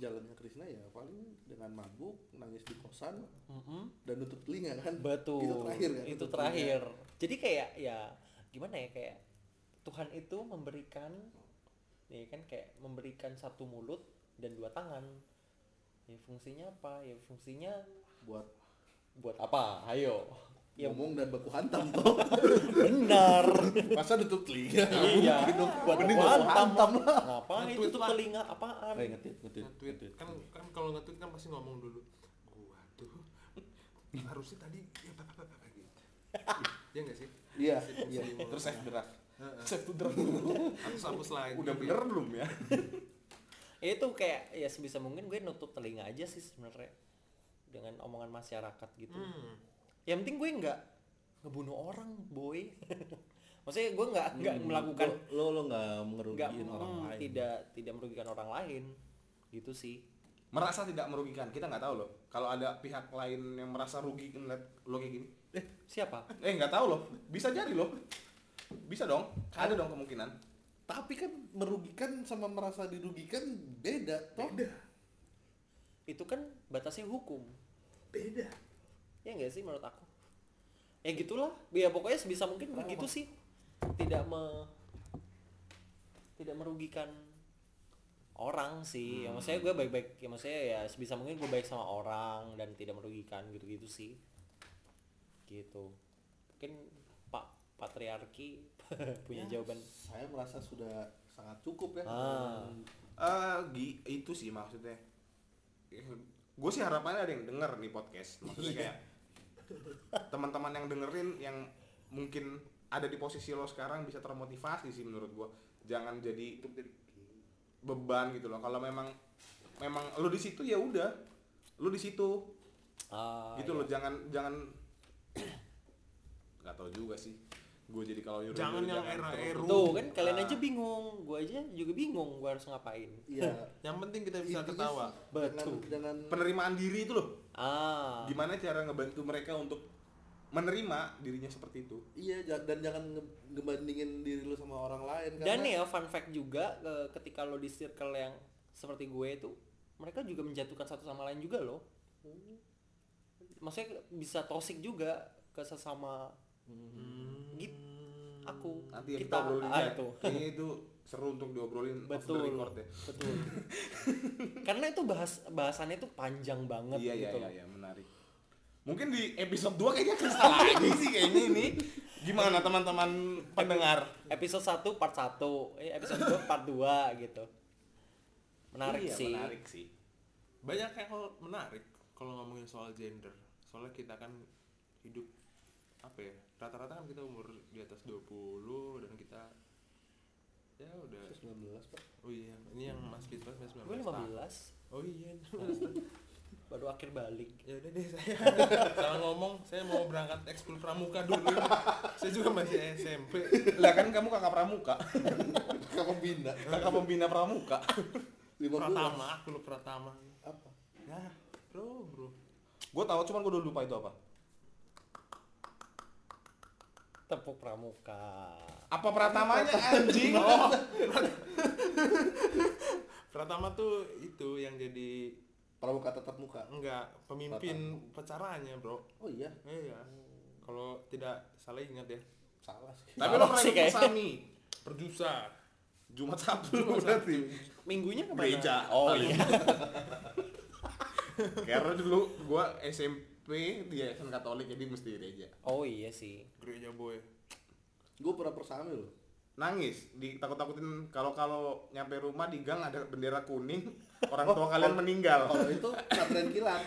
jalannya Krisna ya paling dengan mabuk nangis di kosan Mm-mm. dan nutup telinga kan? Betul. Itu terakhir kan itu terakhir. Jadi kayak ya gimana ya kayak Tuhan itu memberikan ya kan kayak memberikan satu mulut dan dua tangan ya fungsinya apa? Ya fungsinya buat buat apa? Ayo. Ya ngomong dan baku hantam toh benar. Masa nutup telinga? Iya. Buat Mending baku hantam. Lah. Ngapain Nge-tweet itu tuh telinga? Apaan? Eh ngetit ngetit Nge-tweet ngetit. kan kan kalau nge-tweet kan pasti ngomong dulu. Gua tuh harusnya tadi ya apa apa apa gitu. Ya enggak sih? iya iya. terus save draft Heeh. save to draft dulu Hapus hapus lagi. udah bener belum ya ya itu kayak ya sebisa mungkin gue nutup telinga aja sih sebenarnya. Dengan omongan masyarakat gitu. Hmm. yang penting gue nggak ngebunuh orang boy. Maksudnya gue nggak nggak Hmm, melakukan lo lo nggak ngerugiin orang hmm, lain. tidak tidak merugikan orang lain. Gitu sih. Merasa tidak merugikan kita nggak tahu loh. Kalau ada pihak lain yang merasa rugi ngeliat lo kayak gini siapa? eh nggak tahu loh. Bisa jadi loh. Bisa dong. Ada dong kemungkinan tapi kan merugikan sama merasa dirugikan beda toh. Itu kan batasnya hukum. Beda. Ya enggak sih menurut aku? Ya gitulah. Ya pokoknya sebisa mungkin gue gitu sih. Tidak me tidak merugikan orang sih. Ya maksudnya gue baik-baik ya maksudnya ya sebisa mungkin gue baik sama orang dan tidak merugikan gitu-gitu sih. Gitu. Mungkin pak patriarki punya Ya, jawaban. saya merasa sudah sangat cukup ya. Ah. gi- itu sih maksudnya. Gue sih harapannya ada yang denger nih podcast. Maksudnya kayak teman-teman yang dengerin yang mungkin ada di posisi lo sekarang bisa termotivasi sih menurut gue jangan jadi beban gitu loh. Kalau memang memang lo di situ ya udah. Lo di situ. Ah, gitu iya. loh jangan jangan nggak tahu juga sih gue jadi kalau nyuruh Jangan yang terus- era-eru. tuh kan kalian Ah. aja bingung gue aja juga bingung gue harus ngapain iya Yang penting kita bisa ketawa. Betul. jangan penerimaan diri itu loh ah gimana cara ngebantu mereka untuk menerima dirinya seperti itu iya dan jangan nge- ngebandingin diri lu sama orang lain Dan karena ya fun fact juga ketika lo di circle yang seperti gue itu mereka juga menjatuhkan satu sama lain juga loh. Maksudnya bisa toxic juga ke sesama gitu aku nanti kita, kita obrolin ah, ya, itu. Kayaknya itu seru untuk diobrolin off the betul record ya. betul. Karena itu bahas bahasannya itu panjang banget iya iya gitu. iya iya menarik. Mungkin di episode 2 kayaknya kesal lagi sih kayaknya ini. Gimana teman-teman pendengar? Episode 1 part 1, eh, episode 2 part 2 gitu. Menarik Iya, sih. Menarik sih. banyak yang hal menarik kalau ngomongin soal gender. Soalnya kita kan hidup apa ya rata-rata kan kita umur di atas 20 dan kita ya udah. 19 pak. Oh iya ini yang Mas Fitbas Mas Gue 15, oh iya baru akhir balik. ya udah deh saya. Salah ngomong saya mau berangkat ekskul pramuka dulu. Saya juga masih SMP Lah kan kamu kakak pramuka. kamu bina kakak pembina pramuka. 15 Pratama aku lu Pratama. Apa? Ya bro bro. Gue tahu cuman gue udah lupa itu apa. Tepuk pramuka. Apa pratamanya anjing? Oh. Pratama tuh itu yang jadi pramuka tatap muka enggak pemimpin pecaranya bro oh iya iya kalau tidak salah ingat ya salah sih Tapi lo pernah ikut. Sami. perjusa Jumat Sabtu berarti. Minggunya ke mana? Gereja. Oh iya. Karena dulu gua SMP di yayasan Katolik jadi mesti gereja. Oh iya sih. gereja boy. Gue pernah persami loh Nangis, ditakut-takutin kalau kalau nyampe rumah di gang ada bendera kuning, orang tua kalian meninggal. kalau itu pesantren kilat.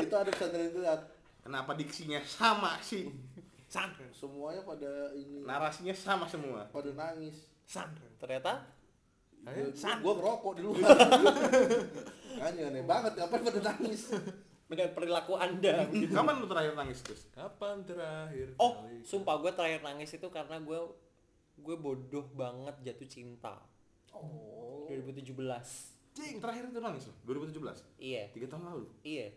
Itu ada pesantren kilat. Kenapa diksinya sama sih? santren semuanya pada ini. Narasinya sama semua. pada nangis. Santren Ternyata? Gue gua ngerokok di luar. Kan aneh banget ngapain pada nangis dengan perilaku Anda begitu. Kapan lu terakhir nangis, Gus? kapan terakhir Oh, kali sumpah gue terakhir nangis itu karena gue gue bodoh banget jatuh cinta. oh 2017. Cing, terakhir itu nangis lo? 2017? Iya, Tiga tahun lalu? iya.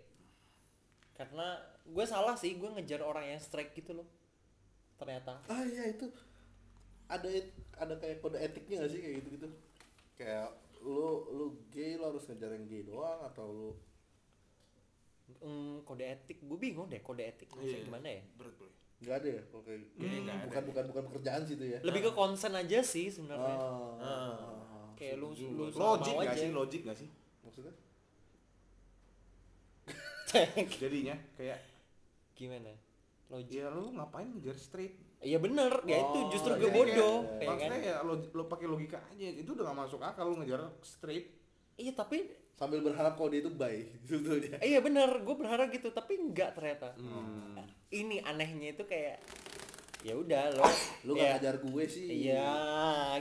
Karena gue salah sih, gue ngejar orang yang strike gitu loh. Ternyata. ah iya itu ada ada kayak kode etiknya gak sih kayak gitu gitu kayak lu lu gay lo harus ngejar yang gay doang atau lu Hmm, kode etik, gue bingung deh kode etik maksudnya Iya. gimana ya? berat boy nggak ada ya kalau kayak ada bukan deh. bukan bukan pekerjaan sih itu ya Lebih ke konsen aja sih sebenarnya. Oh. Ah. Kayak lu lu Logik gak aja. sih? Logik gak sih? maksudnya Jadinya kayak gimana? Logik. ya lu ngapain ngejar straight? Iya bener, ya itu Oh, justru gue bodoh, kayak kan. Maksudnya ya lo, lo pakai logika aja, itu udah gak masuk akal lu ngejar straight. Iya tapi sambil berharap kalau dia itu baik sebetulnya Eh, Iya bener, gue berharap gitu, tapi enggak ternyata. Hmm. Ini anehnya itu kayak ya udah lo, lu ya, gak ngajar gue sih Iya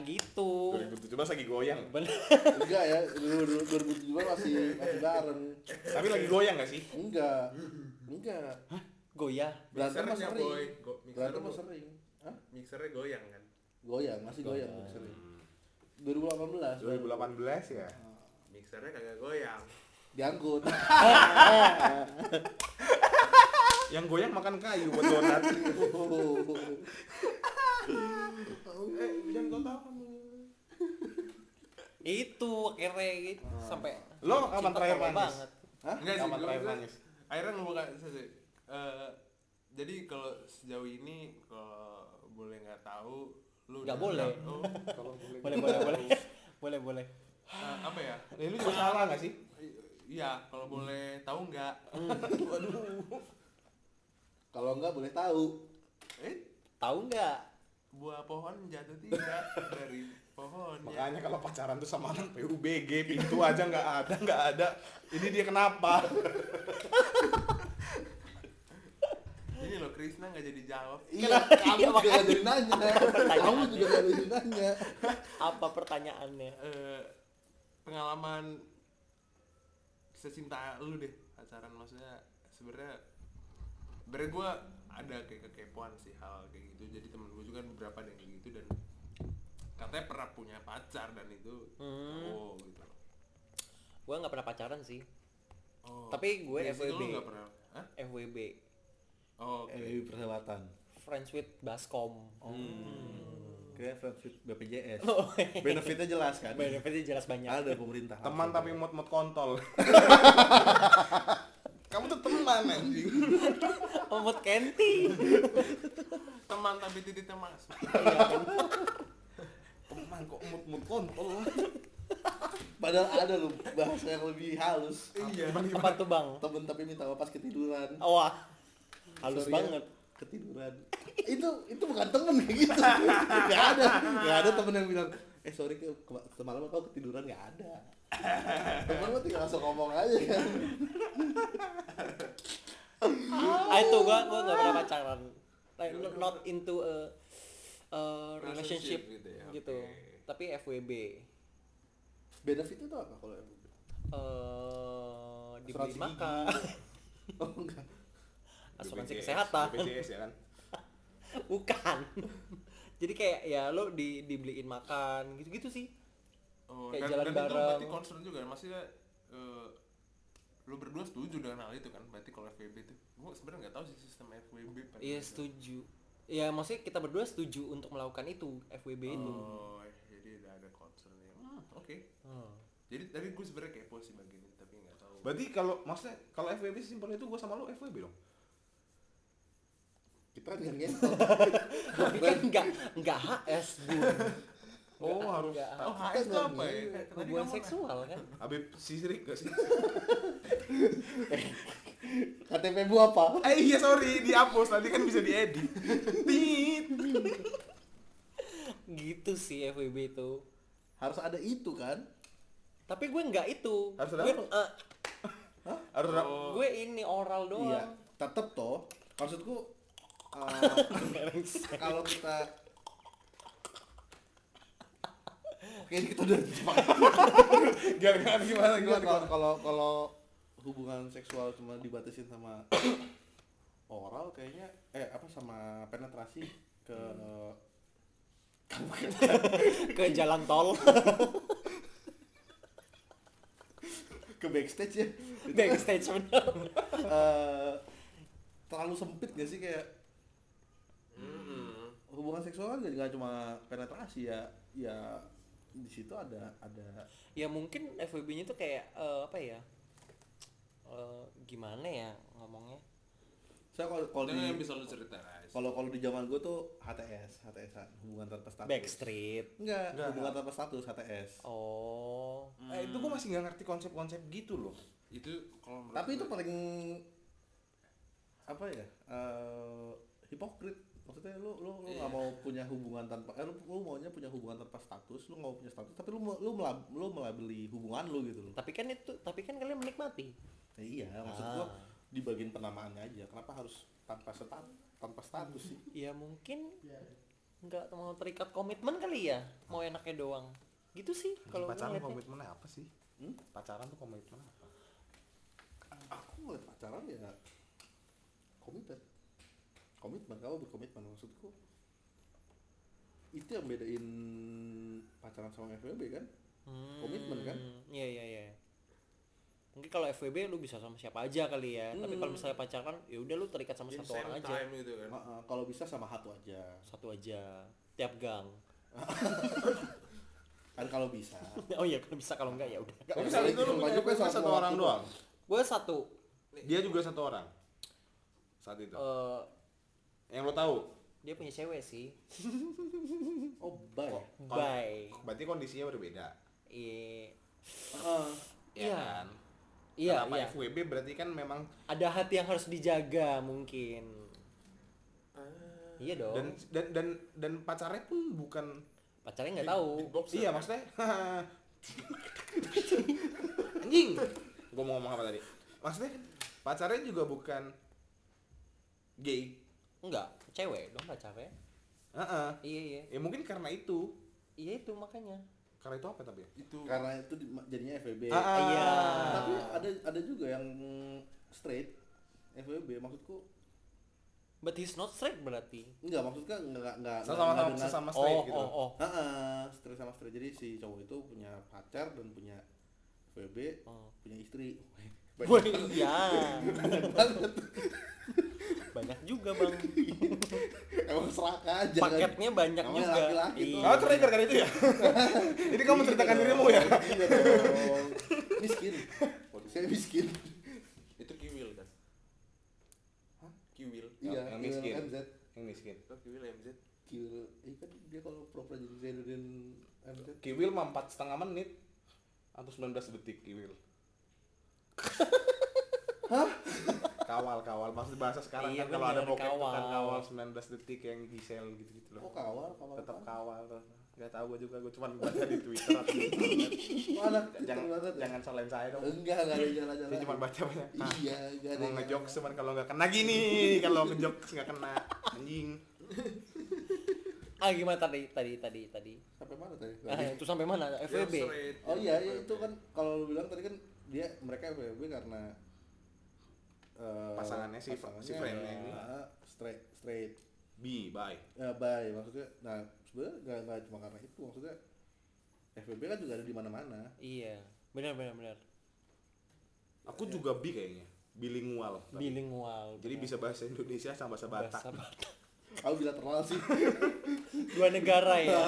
gitu. 2017 lagi goyang. Bener. enggak ya dulu dulu 2017 masih masih bareng Tapi lagi goyang gak sih? enggak enggak Goyah. berantem mah Mixernya, sering boy. Go- berantem mah sering Hah? mixernya goyang kan goyang masih goyang Goyang. sering 2018 2018 ya. Mixernya kagak goyang diangkut Yang goyang makan kayu buat donat. eh jangan kau tahu kamu Itu akhirnya gitu sampai Lo kapan terakhir banget. Hah? enggak sih Kapan terakhir gue- nangis? akhirnya ngebuka sih Eh, jadi kalau sejauh ini kalau boleh nggak tahu lu Nggak udah- boleh. oh, Kalau boleh. Boleh boleh boleh. boleh boleh. Eh, apa ya? Ya, lu juga salah gak sih? Iya kalau boleh tahu nggak? Kalau enggak boleh tahu. Eh? Tahu nggak? buah pohon jatuh tidak dari pohon Makanya kalau pacaran tuh sama anak PUBG, pintu aja nggak ada, nggak ada. Ini dia kenapa? ini loh Krisna nggak jadi jawab. Iya kamu juga gak jadi nanya. Kamu juga gak jadi nanya. Apa pertanyaannya? Eh, pengalaman kisah cinta lu deh pacaran maksudnya sebenarnya sebenarnya gue ada kayak kekepoan sih hal kayak gitu jadi temen gue juga kan beberapa ada yang kayak gitu dan katanya pernah punya pacar dan itu Hmm. oh gitu Gue nggak pernah pacaran sih. oh Tapi gue Biasanya FWB. lu nggak pernah Hah? FWB. oh, oke eh perhelatan Friends with Baskom. Kayak friendship BPJS Oh, benefitnya jelas kan Benefitnya jelas banyak. ada pemerintah Teman tapi mod-mod kontol. Kamu tuh teman anjing. Omot Kenti. teman tapi titiknya mas Teman kok mod-mod kontol. padahal ada loh bahasa yang lebih halus iya Apa tuh bang? temen tapi minta lepas ketiduran Wah, halus Sorry ya. Ketiduran. Itu itu bukan temen kayak gitu. Nggak ada nggak ada temen yang bilang eh sorry ke ke- semalam kau ketiduran? Nggak ada. Temen lo tinggal langsung ngomong aja. Kan ah itu gua gua gak pernah pacaran. Like not- into a, a relationship, Relationship gitu ya, gitu. tapi FWB benefitnya tuh apa kalau FWB? eh dibeli makan. Oh enggak asuransi BPJS, kesehatan. BPJS ya kan? Bukan. Jadi kayak ya lo di dibeliin makan gitu-gitu sih. Oh, Kayak dan, jalan dan itu bareng. berarti concern juga maksudnya eh, lu berdua setuju dengan hal itu kan? Berarti kalau FWB itu gua sebenarnya nggak tahu sih sistem FWB iya setuju. Ya maksudnya kita berdua setuju untuk melakukan itu FWB itu. Oh jadi udah ada concern ya. Hmm, oke. Hmm. jadi tadi gue sebenarnya kepo sih bagian itu tapi nggak tahu. Berarti kalau maksudnya kalau FWB simpel itu gue sama lo FWB dong kita kan ngentot tapi kan enggak enggak HS bun oh harus. enggak oh HS itu apa ya? hubungan seksual kan? Habib Sirik gak sih? KTP bu apa? Eh iya sorry dihapus. Tadi kan bisa diedit. Gitu sih FWB itu. Harus ada itu kan? Tapi gue enggak itu. Harus ada gue apa? eh, harus Oh. gue ini oral iya doang. tetep toh. Maksudku eh, kalau kita Oke, kita udah gimana gimana Enggak, kalau kalau kalau hubungan seksual cuma dibatasin sama oral kayaknya eh apa sama penetrasi ke ke jalan tol. Ke backstage ya. Backstage eh, terlalu sempit gak sih kayak Hmm. hubungan seksual kan nggak cuma penetrasi ya ya di situ ada ada. Ya mungkin FWB-nya tuh kayak eh, apa ya? Eh, gimana ya ngomongnya? Saya kalau kalau di bisa lu ceritain guys. kalau kalau di zaman gue tuh HTS HTS hubungan tanpa status. Backstreet? Enggak, Enggak. hubungan tanpa status HTS oh. Eh, itu gue masih nggak ngerti konsep-konsep gitu loh. Itu kalau tapi itu gue- paling apa ya eh, hipokrit maksudnya lu lu lu nggak mau punya hubungan tanpa eh, lu, lu maunya punya hubungan tanpa status lu nggak mau punya status tapi lu lu melab, lu melabeli hubungan lu gitu loh. Tapi kan itu tapi kan kalian menikmati. Ya iya maksud Ah. gua di bagian penamaannya aja kenapa harus tanpa status tanpa status sih? Ya mungkin nggak mau terikat komitmen kali ya mau enaknya doang. Gitu sih kalau pacaran ngeliatnya. komitmennya apa sih? Hmm? pacaran tuh komitmen apa? Aku ngeliat pacaran ya komitmen komitmen kamu berkomitmen maksudku itu yang bedain pacaran sama FWB kan Hmm, Komitmen kan? Iya iya iya. Mungkin kalau FWB lu bisa sama siapa aja kali ya. Tapi kalau Hmm. misalnya pacaran ya udah lu terikat sama in satu orang aja. gitu kan Heeh, kalau bisa sama satu aja Satu aja. Tiap gang. kan kalau bisa oh iya kalau bisa kalau enggak ya udah. Tapi saat itu lu punya satu orang doang. Gue satu dia juga satu orang saat itu eh yang lo tahu dia punya cewek sih. oh bye Kok- Bye. berarti kondisinya berbeda Iya. Heeh. ya Iya. kan Iya, Kenapa iya. FWB berarti kan memang Ada hati yang harus dijaga mungkin. Iya dong. dan dan dan dan pacarnya pun bukan Pacarnya nggak tahu. Beatboxer iya kan? maksudnya anjing gue mau ngomong apa tadi maksudnya pacarnya juga bukan gay Enggak, cewek dong pacarnya. Heeh. Iya iya. ya mungkin karena itu Iya itu makanya. karena itu apa tapi ya? itu karena itu di- jadinya FWB Ah, Iya. tapi ada ada juga yang straight FWB maksudku But he's not straight berarti. enggak maksudnya enggak enggak sama sama enggak dengan- sesama straight oh, gitu oh, oh. Heeh, straight sama straight jadi si cowok itu punya pacar dan punya FWB Oh. punya istri Wah, iya. Banyak juga bang. emang serakah aja kan? Paketnya banyak Namanya juga. laki-laki. Iya. Kamu cerai gara-gara itu ya? Jadi kamu ceritakan Iya dirimu ya? iya dong miskin saya miskin itu kiwil kan Hah? kiwil iya yang miskin. MZ Yang miskin. itu kiwil MZ kill iya kan dia kalau pura-pura jadi Zainuddin MZ Kiwil mah empat setengah menit atau 19 detik Kiwil. Kawal kawal maksud bahasa sekarang Iya, kan kalau ada bokep tuh kan kawal. kawal 19 detik yang Gisel gitu-gitu loh Oh kawal, kawal. tetap kawal tuh nggak tahu gue juga gue cuma baca di Twitter atau di internet. Mana? jangan banget. ya? jangan salahin saya dong Enggak, enggak ada jalan-jalan. saya cuma baca banyak ah, Iya, enggak ada. mau ngejokes cuman kalau nggak kena gini kalau ngejokes nggak kena anjing ah gimana tadi tadi tadi tadi Sampai mana tadi? ah, itu sampai mana FWB Oh iya, iya itu kan kalau lu bilang tadi kan dia mereka FWB karena eh, Pasangannya si- si friendnya ini. ah, straight straight. Bi bye. Ya bye. Maksudnya nah sebenarnya nggak cuma karena itu maksudnya FWB kan juga ada di mana-mana. Iya. Benar benar benar. Aku juga bi kayaknya. Bilingual. Bilingual jadi benar. bisa bahasa Indonesia sama bahasa Batak. Bahasa Batak. aku bila terlalu sih. Dua negara ya.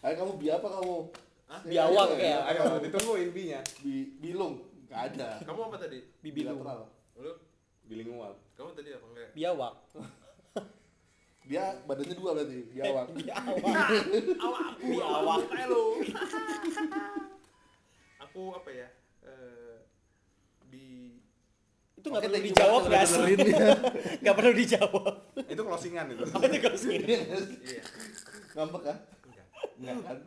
Ayo kamu bi apa kamu Biawak ya? ayo ditungguin bi nya bi bilung. Nggak ada. Kamu apa tadi? bibilung Lu? bilingual. Kamu tadi apa enggak? biawak dia badannya dua berarti biawak biawak Awak. biawak kayak lu. Aku apa ya? Eh di itu nggak perlu dijawab nggak sih nggak perlu dijawab. Itu closingan itu. Apa itu segini iya. ngambek kan? Enggak. nggak kan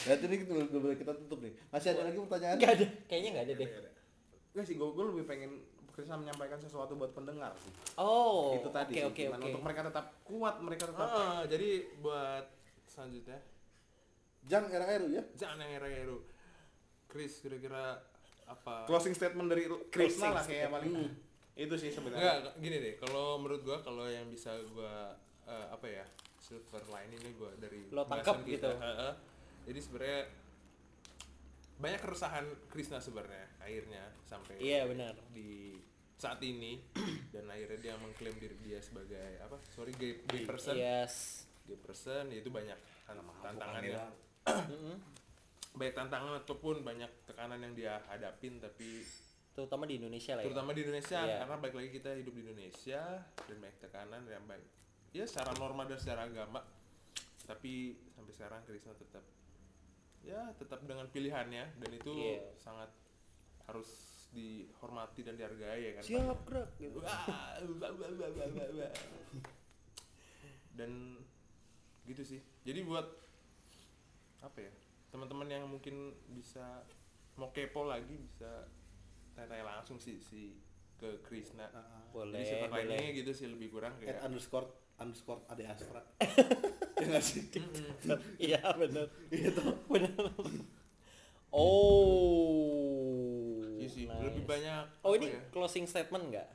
berarti ini kita udah boleh kita tutup nih masih ada lagi pertanyaan nggak ada kayaknya nggak ada deh Enggak. Enggak sih, gue, gue lebih pengen Krisna menyampaikan sesuatu buat pendengar sih. oh itu tadi oke oke oke untuk mereka tetap kuat, mereka tetap Ah, jadi buat selanjutnya jang era eru ya jangan yang era-eru. Chris kira-kira apa? closing statement dari Krisna Closing lah kayak paling itu sih Enggak, sebenarnya. gini deh. Kalau menurut gua kalau yang bisa gua eh, apa ya? Silver lining ini gua dari Lo tangkap kita. gitu. Heeh. Jadi sebenarnya banyak keresahan Krisna sebenarnya akhirnya sampai Iya, benar. di saat ini dan akhirnya dia mengklaim diri dia sebagai apa? Sorry gay, gay person. yes Gay person ya itu banyak tan- tantangannya. Baik tantangan ataupun banyak tekanan yang dia hadapin tapi terutama di Indonesia lah ya terutama di Indonesia Iya. karena baik lagi kita hidup di Indonesia dan banyak tekanan yang baik ya secara norma dan secara agama tapi sampai sekarang Krisna tetap ya tetap dengan pilihannya. Dan itu Iya. sangat harus dihormati dan dihargai ya kan? Siap gerak gitu. Dan gitu sih. Jadi buat apa ya? Teman-teman yang mungkin bisa mau kepo lagi bisa tanya-tanya langsung sih si ke Krisna. Boleh jadi boleh gitu sih lebih kurang at kayak underscore underscore ade astra. Ya nggak sih? Iya benar itu benar oh. Iya sih nice. lebih banyak oh ini ya? closing statement nggak?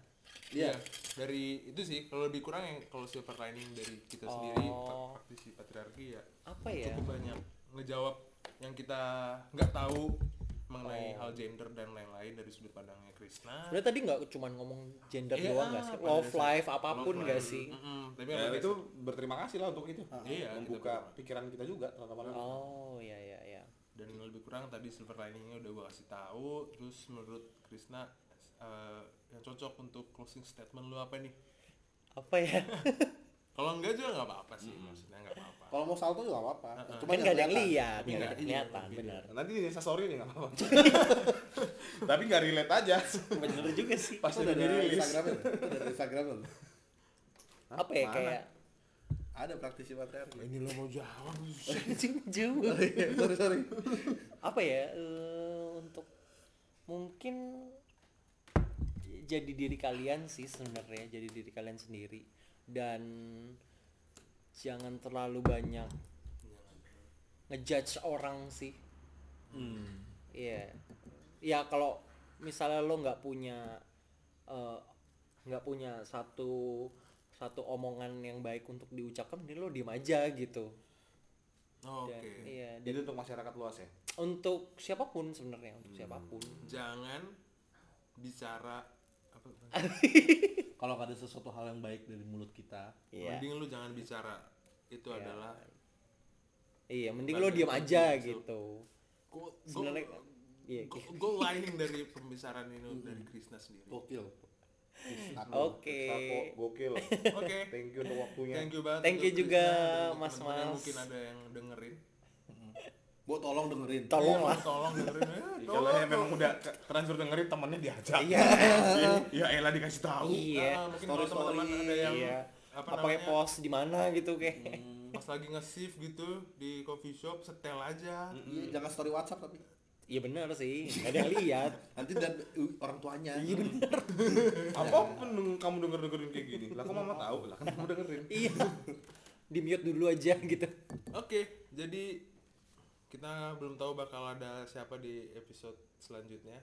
Iya, Iya. dari itu sih kalau lebih kurang yang kalau silver lining dari kita sendiri Oh. praktisi patriarki ya. Apa ya? Cukup banyak ngejawab yang kita nggak tahu mengenai Oh. hal gender dan lain-lain dari sudut pandangnya Krishna. Sebenarnya tadi nggak cuma ngomong gender Iya, doang nggak sih? Love life apa pun Love nggak sih? Mm-mm. Tapi Ya, itu berterima kasih lah untuk itu. Iya, kita membuka berterima kasih. pikiran kita juga teman-teman. Oh iya iya iya. dan lebih kurang tadi silver liningnya udah gua kasih tahu. Terus menurut Krishna eh, yang cocok untuk closing statement lu apa nih? Apa ya? Kalau enggak juga nggak apa-apa sih, maksudnya nggak apa-apa. Kalau mau salto juga nggak apa Heeh. cuma nggak ada yang lihat, Tapi nggak nggak- ada iya, kelihatan, iya. benar. Nanti di story nih nggak apa-apa. Tapi nggak relate aja. Bener juga sih. Pas udah udah dari. Instagram dari Instagram Apa ya kayak ada praktisi patriarki Ini lo mau jawab? juga. sorry sorry Apa ya eh, untuk mungkin jadi diri kalian sih sebenarnya, jadi diri kalian sendiri dan jangan terlalu banyak ngejudge orang sih. Iya. Ya kalau misalnya lo nggak punya eh, nggak punya satu satu omongan yang baik untuk diucapkan, ini lo diem aja gitu. Oke. Dan, iya. Dan Jadi untuk masyarakat luas ya. untuk siapa pun sebenarnya untuk siapa pun. Jangan bicara apa? kalau ada sesuatu hal yang baik dari mulut kita Iya. Mending lu jangan bicara. Itu Iya. adalah Iya, mending diem ke aja gitu. gitu. go, Sebenarnya iya. go lining dari pembicaraan ini dari Krishna sendiri. Oke. gokil Oke. Sako, gokil. Thank you untuk waktunya. Thank you banget. Thank you juga, Mas Mas. Mungkin ada yang dengerin. Bo tolong dengerin. tolong lah. tolong dengerin. Ya kalau yang memang udah terlanjur dengerin temennya diajak. Iya. Ya elah dikasih tahu. Iya. Ah, mungkin kalau teman-teman ada yang iya. apa apa pakai namanya? pos di mana gitu kayak pas lagi nge-shift gitu di coffee shop setel aja. Iya, jangan story WhatsApp tapi. iya benar sih. Nggak ada yang lihat. Nanti dan orang tuanya. iya benar apa pun deng- kamu denger dengerin kayak gini? Lah kok mama tahu? Lah kan kamu dengerin. Iya. Di mute dulu aja gitu. Oke, jadi kita belum tahu bakal ada siapa di episode selanjutnya.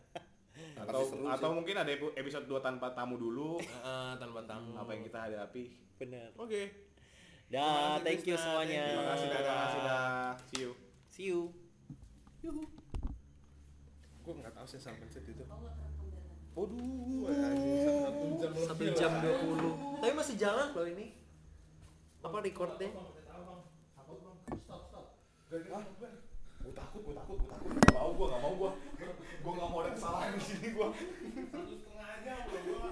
atau seru atau mungkin ada epi- episode 2 tanpa tamu dulu Eh, tanpa tamu. apa yang kita hadapi benar Oke. dah kasih, thank you semuanya Thank terima kasih dah terima kasih dah see you see you Gue nggak tahu sih sampai set itu. waduh satu jam 20 tapi masih jalan loh ini apa recordnya gue takut gue takut gue takut gak mau gue gak mau gue gue gak mau ada kesalahan di sini gue Satu setengah gue. Gue.